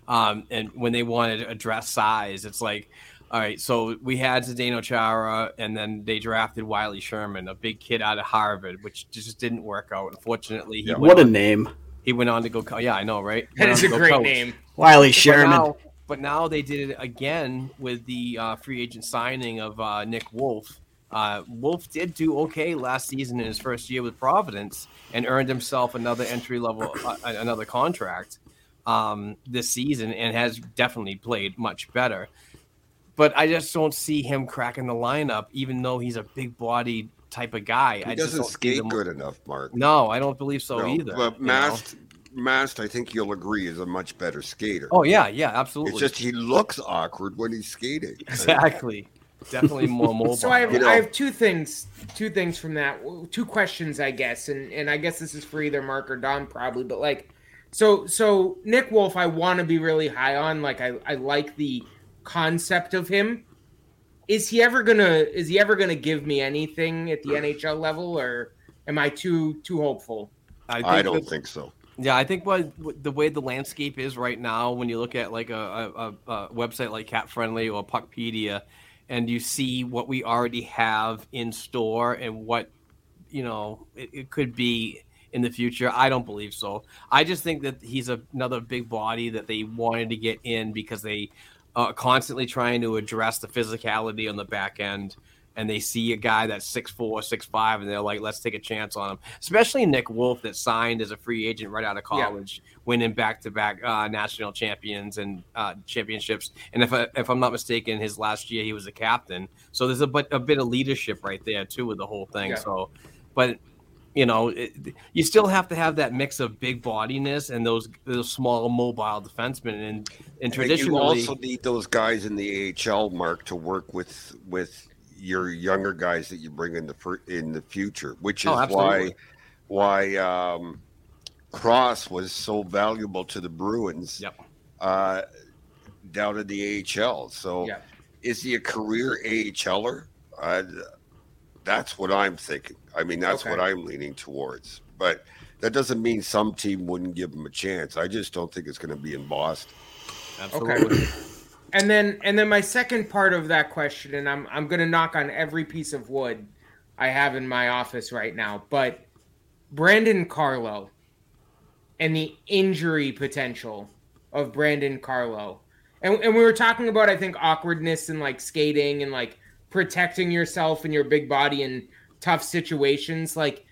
um, and when they want to address size, it's like, all right, so we had Zdeno Chara, and then they drafted Wiley Sherman, a big kid out of Harvard, which just didn't work out. Unfortunately, he went what a on- name, He went on to go. co- Yeah, I know, right? That Went is a great coach. name. Wiley But Sherman. now, but now they did it again with the uh, free agent signing of uh, Nick Wolff. Uh, Wolff did do okay last season in his first year with Providence and earned himself another entry level, uh, another contract um, this season, and has definitely played much better. But I just don't see him cracking the lineup, even though he's a big bodied type of guy. He I just doesn't don't see skate them- good enough, Mark. No, I don't believe so No, either. But you know? Mast, Mast, I think you'll agree, is a much better skater. Oh yeah, yeah, absolutely. It's just he looks awkward when he's skating. *laughs* exactly, definitely more mobile. *laughs* So I have, You know- I have two things, two things from that, two questions, I guess, and and I guess this is for either Mark or Don probably, but like, so so Nick Wolff, I want to be really high on, like I I like the concept of him. Is he ever gonna is he ever gonna give me anything at the NHL level, or am I too too hopeful? I, I don't that- think so. Yeah, I think what, what the way the landscape is right now, when you look at like a, a, a, a website like Cap Friendly or Puckpedia, and you see what we already have in store and what you know it, it could be in the future, I don't believe so. I just think that he's a, another big body that they wanted to get in because they are constantly trying to address the physicality on the back end. And they see a guy that's six four, six five, and they're like, "Let's take a chance on him." Especially Nick Wolff, that signed as a free agent right out of Yeah. college, winning back-to-back uh, national champions and uh, championships. And if I, if I'm not mistaken, his last year he was a captain. So there's a bit a bit of leadership right there too with the whole thing. Yeah. So, but you know, it, you still have to have that mix of big bodiness and those those small mobile defensemen. And and traditionally, you also need those guys in the AHL, Mark, to work with with your younger guys that you bring in the in the future, which is Oh, why why um, Cross was so valuable to the Bruins Yep. uh, down in the AHL. So, Yeah. is he a career AHLer? Uh, That's what I'm thinking. I mean, that's Okay. what I'm leaning towards. But that doesn't mean some team wouldn't give him a chance. I just don't think it's going to be in Boston. Absolutely. And then and then my second part of that question, and I'm I'm gonna knock on every piece of wood I have in my office right now, but Brandon Carlo and the injury potential of Brandon Carlo. And, and we were talking about I think awkwardness and like skating and like protecting yourself and your big body in tough situations. Like,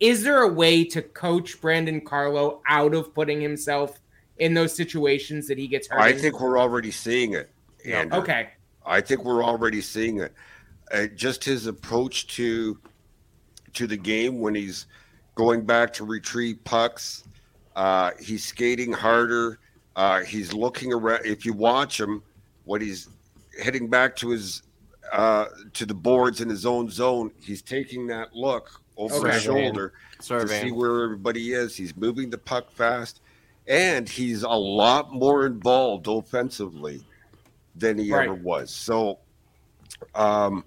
is there a way to coach Brandon Carlo out of putting himself in those situations that he gets hurt? I in? think we're already seeing it. Andrew. Okay. I think we're already seeing it. Uh, just his approach to to the game when he's going back to retrieve pucks, uh, he's skating harder. Uh, he's looking around. If you watch him what he's heading back to his uh, to the boards in his own zone, he's taking that look over his Surveying. shoulder to Surveying. see where everybody is. He's moving the puck fast, and he's a lot more involved offensively than he Right. ever was. So, um,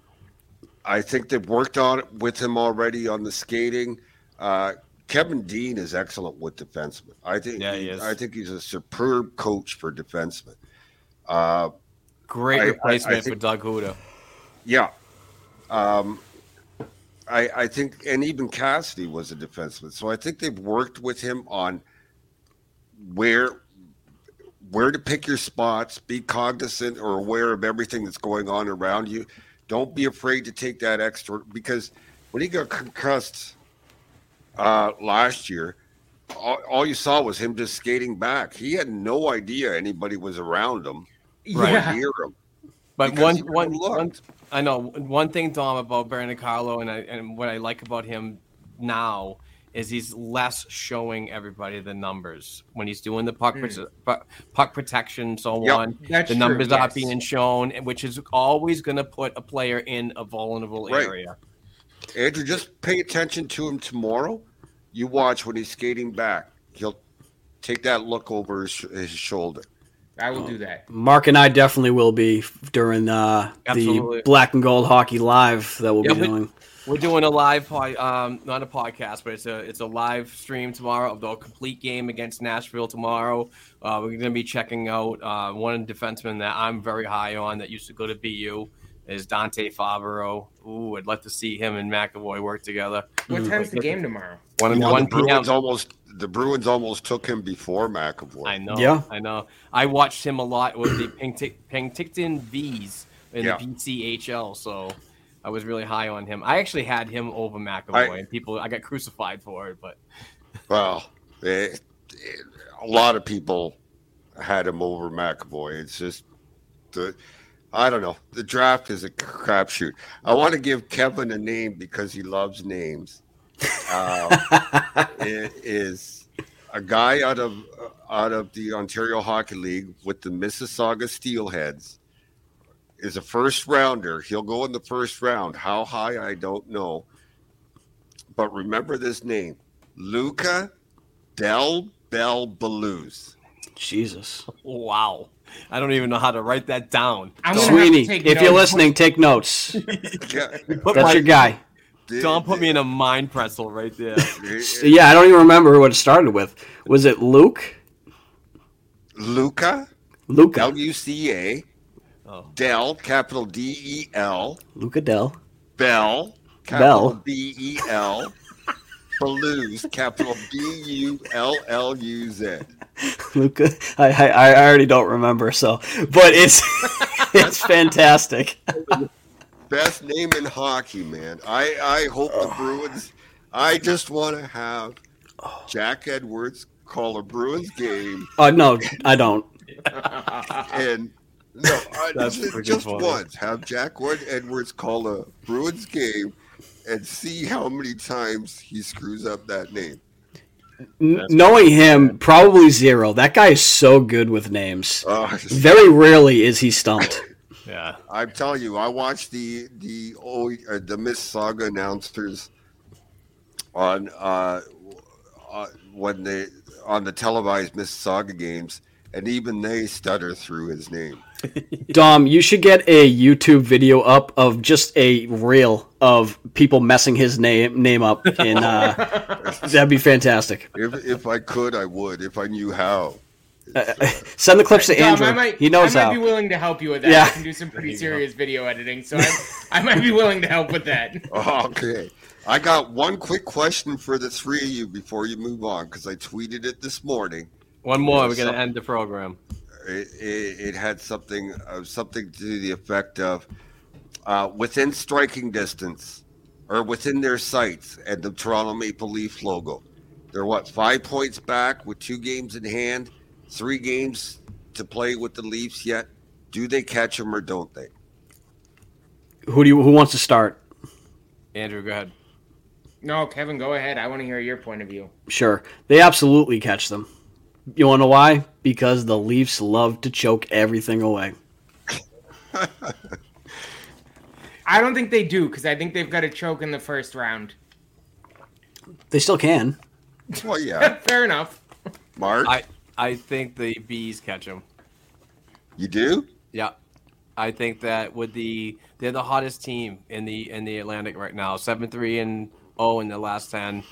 I think they've worked on it with him already on the skating. Uh, Kevin Dean is excellent with defensemen. I think. Yeah, he is. I think he's a superb coach for defensemen. Uh, Great I- I- I replacement for Doug Houda. Yeah. Um, I, I think, and even Cassidy was a defenseman. So I think they've worked with him on where where to pick your spots, be cognizant or aware of everything that's going on around you. Don't be afraid to take that extra because when he got concussed uh, last year, all, all you saw was him just skating back. He had no idea anybody was around him Yeah. near him. But one, one, one, I know one thing, Dom, about Brandon Carlo, and I, and what I like about him now is he's less showing everybody the numbers when he's doing the puck, hmm. prote- puck, puck protection, so. Yep, on. the true, numbers are yes. being shown, which is always going to put a player in a vulnerable Right. area. Andrew, just pay attention to him tomorrow. You watch when he's skating back. He'll take that look over his, his shoulder. I will do that. Mark and I definitely will be during uh, the Black and Gold Hockey Live that we'll Yeah, be we- doing. We're doing a live, um, not a podcast, but it's a it's a live stream tomorrow of the complete game against Nashville tomorrow. Uh, we're going to be checking out uh, one defenseman that I'm very high on that used to go to BU is Dante Fabbro. Ooh, I'd love to see him and McAvoy work together. What time's the game tomorrow? One, Well, one the Bruins p.m. almost the Bruins almost took him before McAvoy. I know. Yeah. I know. I watched him a lot with the Pentic- Penticton Vees in Yeah. the BCHL, so I was really high on him. I actually had him over McAvoy, I- and people I got crucified for it, but *laughs* Well, eh, eh, a lot of people had him over McAvoy. It's just the I don't know. The draft is a crapshoot. I want to give Kevin a name because he loves names. Um, *laughs* it is a guy out of out of the Ontario Hockey League with the Mississauga Steelheads. Is a first rounder. He'll go in the first round. How high I don't know. But remember this name. Luca Del Bel Belluz. Jesus. Wow. I don't even know how to write that down. I'm gonna have to Sweeney, take if you're notes. listening, take notes. *laughs* Yeah, Put That's my, your guy. Don't put me in a mind pretzel right there. So, *laughs* yeah, I don't even remember what it started with. Was it Luke? Luca, Luca. L U C A, Oh. Del, capital D E L, Luca Dell. Bell, capital Bell. B E L, Belluz, capital B U L L U Z. *laughs* Luca. I, I I already don't remember. So, but it's *laughs* it's fantastic. Best name in hockey, man. I, I hope the Bruins. I just want to have Jack Edwards call a Bruins game Oh no, I don't. and no, I, That's just, freaking just once have Jack Wood Edwards call a Bruins game and see how many times he screws up that name. N- knowing him, probably zero. That guy is so good with names. Uh, Very rarely is he stumped. *laughs* Yeah. I'm telling you, I watched the the O- uh, the Mississauga announcers on uh, uh, when they on the televised Mississauga games, and even they stutter through his name. Dom, you should get a YouTube video up of just a reel of people messing his name name up, and uh, *laughs* that'd be fantastic. If, if I could, I would. If I knew how. Uh, send the clips to Dom, Andrew. I might, he knows I might how. be willing to help you with that. Yeah. I can do some pretty serious video editing, so I, I might be willing to help with that. *laughs* Okay. I got one quick question for the three of you before you move on because I tweeted it this morning. One more. We're gonna end the program. It, it, it had something uh, something to the effect of uh, within striking distance or within their sights and the Toronto Maple Leaf logo. They're what five points back with two games in hand, three games to play with the Leafs yet. Do they catch them or don't they? Who do you? Who wants to start? Andrew, go ahead. No, Kevin, go ahead. I want to hear your point of view. Sure, they absolutely catch them. You want to know why? Because the Leafs love to choke everything away. *laughs* I don't think they do because I think they've got a choke in the first round. They still can. Well, yeah. *laughs* Fair enough. Mark, I I think the bees catch them. you do? Yeah, I think that with the they're the hottest team in the in the Atlantic right now. Seven three and zero in the last ten.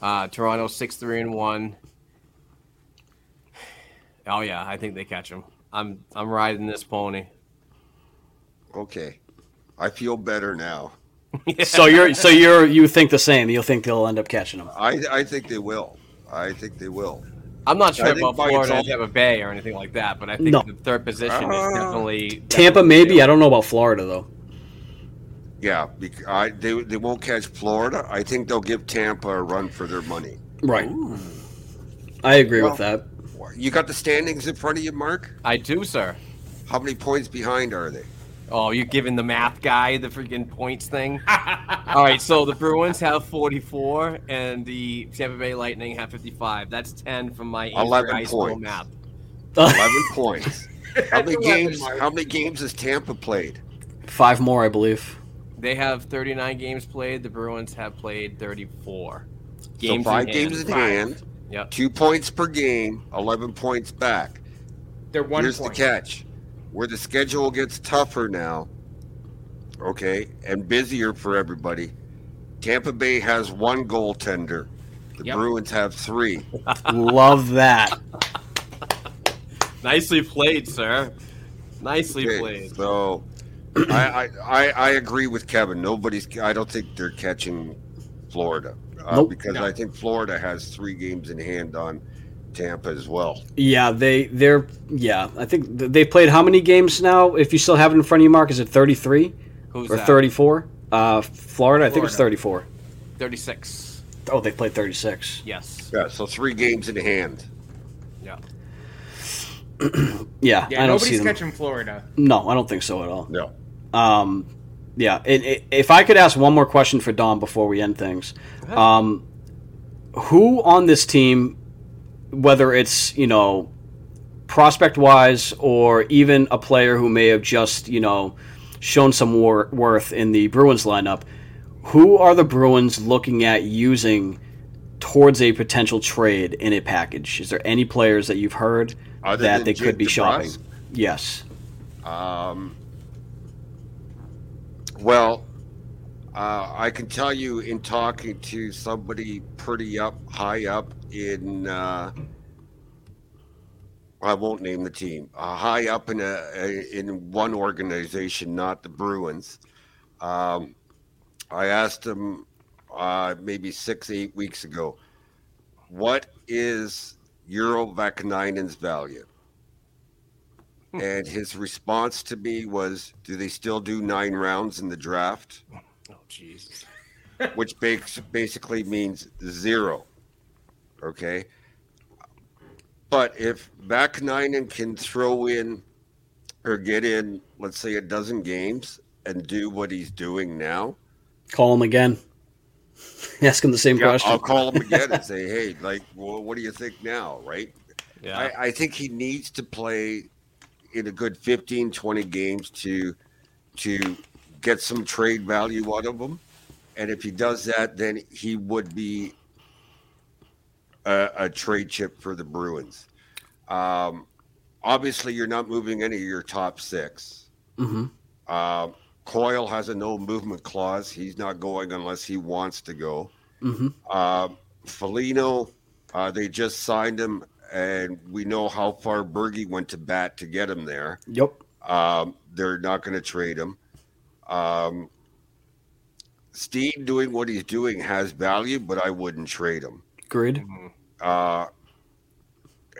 Uh, Toronto six three and one. Oh yeah, I think they catch them. I'm I'm riding this pony. Okay. I feel better now. *laughs* So you're so you're you think the same. You'll think they'll end up catching them. I I think they will. I think they will. I'm not sure I think about by Florida its and own- Tampa Bay or anything like that, but I think No. the third position is Uh, definitely Tampa, maybe. I don't know about Florida though. Yeah, bec- I, they they won't catch Florida. I think they'll give Tampa a run for their money. Right. I agree Well- with that. You got the standings in front of you, Mark. I do, sir. How many points behind are they? Oh, you're giving the math guy the freaking points thing. *laughs* All right, so the Bruins have 44 and the Tampa Bay Lightning have 55. That's 10 from my eighth grade 11 high school points. math. Eleven points. *laughs* How many 11, games? Mark. How many games has Tampa played? Five more, I believe. They have 39 games played. The Bruins have played 34. so five games in hand, Yep. two points per game, eleven points back. They're one Here's point. the catch: where the schedule gets tougher now, okay, and busier for everybody. Tampa Bay has one goaltender. The Yep. Bruins have three. *laughs* Love that. Nicely played, sir. Nicely Okay, played. So, I, I, I I agree with Kevin. Nobody's. I don't think they're catching Florida uh, Nope. because I think Florida has three games in hand on Tampa as well. Yeah, they they're yeah. I think they played how many games now? If you still have it in front of you, Mark, is it thirty three or thirty four? Uh, Florida, I think it's thirty four. Thirty six. Oh, they played thirty six. Yes. Yeah, so three games in hand. Yeah. *clears throat* Yeah, Yeah, I don't see nobody's them. catching Florida. No, I don't think so at all. No. Um, yeah. It, it, if I could ask one more question for Dom before we end things, um, who on this team, whether it's you know, prospect wise or even a player who may have just you know shown some wor- worth in the Bruins lineup, who are the Bruins looking at using towards a potential trade in a package? Is there any players that you've heard Other that they Jake could be shopping? Yes. Um, well, uh, I can tell you in talking to somebody pretty up high up in. Uh, I won't name the team. Uh, high up in a, a in one organization, not the Bruins. Um, I asked him uh, maybe six eight weeks ago, what is Euro value? And his response to me was, "Do they still do nine rounds in the draft?" Oh, jeez. Which basically means zero. Okay. But if Back Vaakanainen can throw in or get in, let's say a dozen games and do what he's doing now, Call him again. *laughs* Ask him the same yeah, question. I'll call him again and *laughs* say, "Hey, like, well, what do you think now?" Right? Yeah. I, I think he needs to play in a good 15, 20 games to to get some trade value out of him. And if he does that, then he would be a, a trade chip for the Bruins. Um, obviously, you're not moving any of your top 6 Mm-hmm. Uh, Coyle has a no movement clause. He's not going unless he wants to go. Mm-hmm. Uh, Foligno, uh, they just signed him, and we know how far Bergie went to bat to get him there. Yep. Um, they're not going to trade him. Um, Steve doing what he's doing has value, but I wouldn't trade him. Agreed. Uh,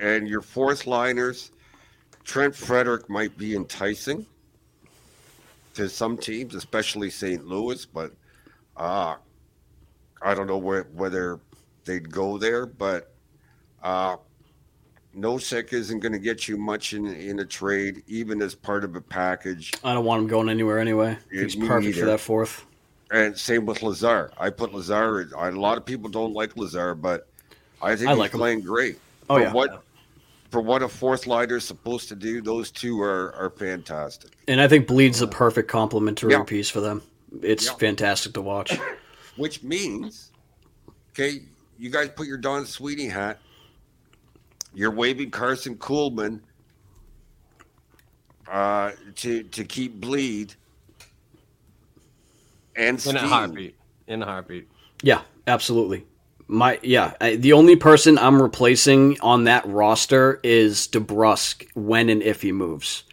and your fourth liners, Trent Frederic might be enticing to some teams, especially St. Louis, but uh, I don't know where, whether they'd go there. But uh, Nosek isn't going to get you much in, in a trade, even as part of a package. I don't want him going anywhere anyway. He's perfect for that fourth. And same with Lazar. I put Lazar. in- A lot of people don't like Lazar, but I think I he's like him. playing great. Oh, for yeah. What for what a fourth liner is supposed to do? Those two are are fantastic. And I think Blidh's the perfect complementary Yeah. piece for them. It's Yeah. fantastic to watch. Which means, okay, you guys put your Don Sweeney hat. You're waving Karson Kuhlman uh, to to keep Blidh and In a heartbeat. In a heartbeat. Yeah, absolutely. My yeah, I, the only person I'm replacing on that roster is DeBrusk when and if he moves,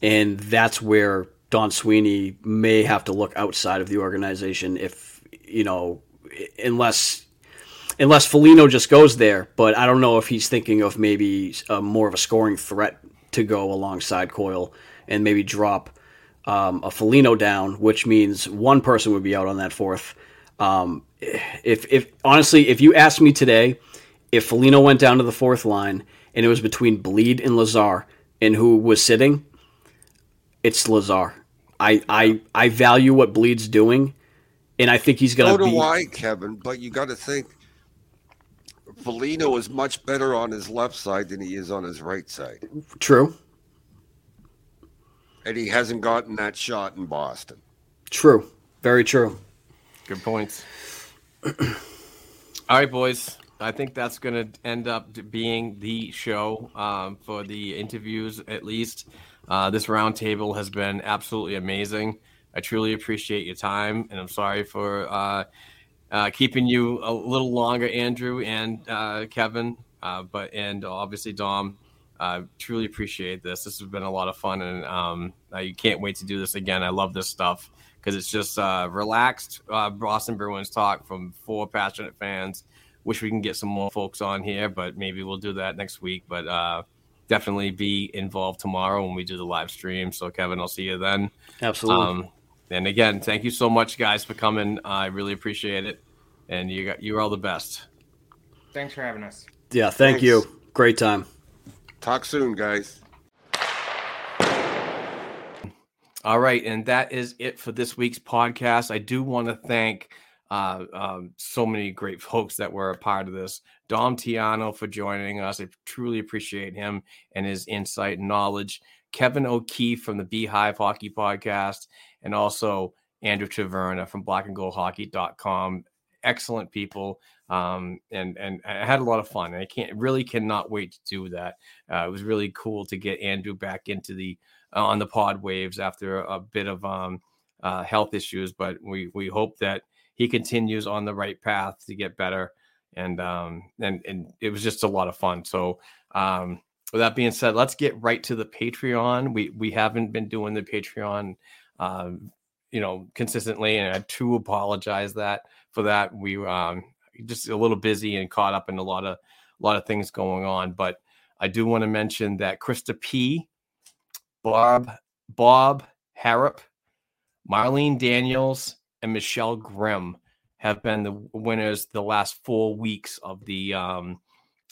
and that's where Don Sweeney may have to look outside of the organization if you know, unless unless Foligno just goes there. But I don't know if he's thinking of maybe uh more of a scoring threat to go alongside Coyle and maybe drop um, a Foligno down, which means one person would be out on that fourth. Um, if if honestly, if you asked me today, if Foligno went down to the fourth line and it was between Blidh and Lazar and who was sitting, it's Lazar. I I I value what Blidh's doing, and I think he's gonna So do be I, Kevin. But you got to think, Foligno is much better on his left side than he is on his right side, true. and he hasn't gotten that shot in Boston. True. Very true. Good points. All right, boys. I think that's going to end up being the show um, for the interviews, at least. Uh, this roundtable has been absolutely amazing. I truly appreciate your time, and I'm sorry for uh, uh, keeping you a little longer, Andrew and uh, Kevin, uh, but and obviously Dom. I truly appreciate this. This has been a lot of fun, and um, I can't wait to do this again. I love this stuff because it's just uh, relaxed uh, Boston Bruins talk from four passionate fans. Wish we can get some more folks on here, but maybe we'll do that next week. But uh, definitely be involved tomorrow when we do the live stream. So, Kevin, I'll see you then. Absolutely. Um, and again, thank you so much, guys, for coming. I really appreciate it, and you got you're all the best. Thanks for having us. Yeah, thank Thanks. you. Great time. Talk soon, guys. All right, and that is it for this week's podcast. I do want to thank uh, um, so many great folks that were a part of this. Dom Tiano for joining us. I truly appreciate him and his insight and knowledge. Kevin O'Keefe from the Beehive Hockey Podcast, and also Andrew Taverna from blackandgoldhockey.com. Excellent people. Um, and and I had a lot of fun. And I can't really cannot wait to do that. Uh, it was really cool to get Andrew back into the uh, on the pod waves after a bit of um, uh, health issues, but we we hope that he continues on the right path to get better. And um, and and it was just a lot of fun. So um, with that being said, let's get right to the Patreon. We we haven't been doing the Patreon, um, you know, consistently, and I do apologize that for that. We um just a little busy and caught up in a lot of a lot of things going on, but I do want to mention that Krista P, Bob Bob Harrop, Marlene Daniels, and Michelle Grimm have been the winners the last four weeks of the um,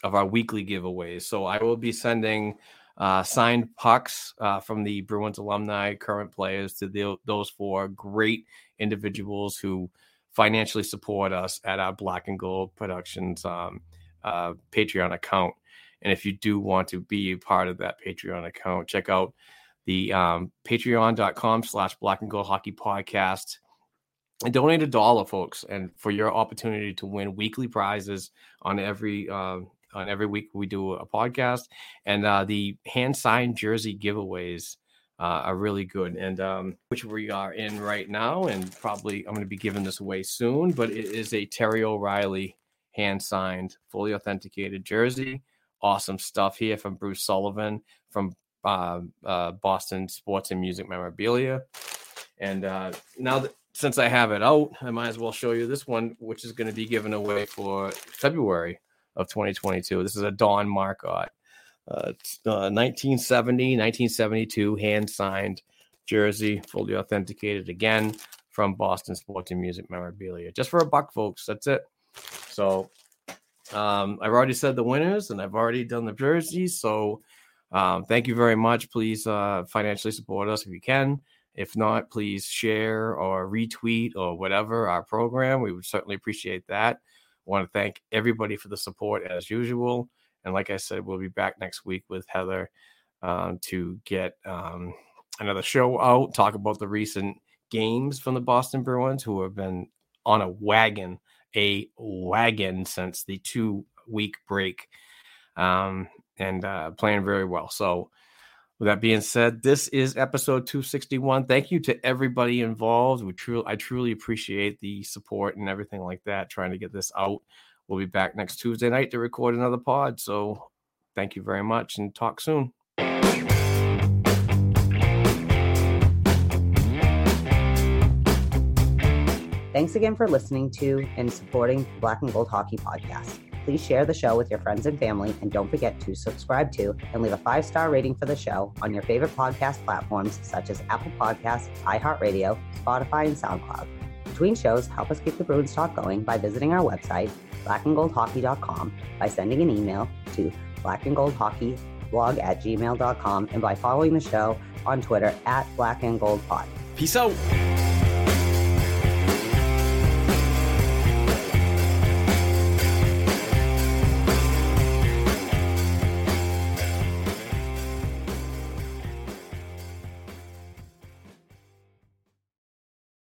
of our weekly giveaways. So I will be sending uh, signed pucks uh, from the Bruins alumni, current players, to the, those four great individuals who financially support us at our Black and Gold Productions um, uh, Patreon account. And if you do want to be a part of that Patreon account, check out the um, patreon.com slash black and gold hockey podcast and donate a dollar folks and for your opportunity to win weekly prizes on every uh, on every week we do a podcast, and uh, the hand signed jersey giveaways uh, are really good, and um, which we are in right now, and probably I'm going to be giving this away soon. But it is a Terry O'Reilly hand signed, fully authenticated jersey. Awesome stuff here from Bruce Sullivan from uh, uh, Boston Sports and Music Memorabilia. And uh, now that since I have it out, I might as well show you this one, which is going to be given away for February of 2022. This is a Don Marcotte, uh, 1970, 1972 hand signed jersey, fully authenticated again from Boston Sports and Music Memorabilia. Just for a buck, folks. That's it. So um, I've already said the winners and I've already done the jerseys. So um, thank you very much. Please uh, financially support us if you can. If not, please share or retweet or whatever our program. We would certainly appreciate that. I want to thank everybody for the support as usual. And like I said, we'll be back next week with Heather um, to get um, another show out, talk about the recent games from the Boston Bruins, who have been on a wagon, a wagon since the two week break um, and uh, playing very well. So, with that being said, this is episode 261. Thank you to everybody involved. We truly, I truly appreciate the support and everything like that. Trying to get this out. We'll be back next Tuesday night to record another pod. So, thank you very much, and talk soon. Thanks again for listening to and supporting Black and Gold Hockey Podcast. Please share the show with your friends and family, and don't forget to subscribe to and leave a five star rating for the show on your favorite podcast platforms such as Apple Podcasts, iHeartRadio, Spotify, and SoundCloud. Between shows, help us keep the Bruins talk going by visiting our website, blackandgoldhockey.com, by sending an email to blackandgoldhockeyblog at gmail.com, and by following the show on Twitter at blackandgoldpod. Peace out.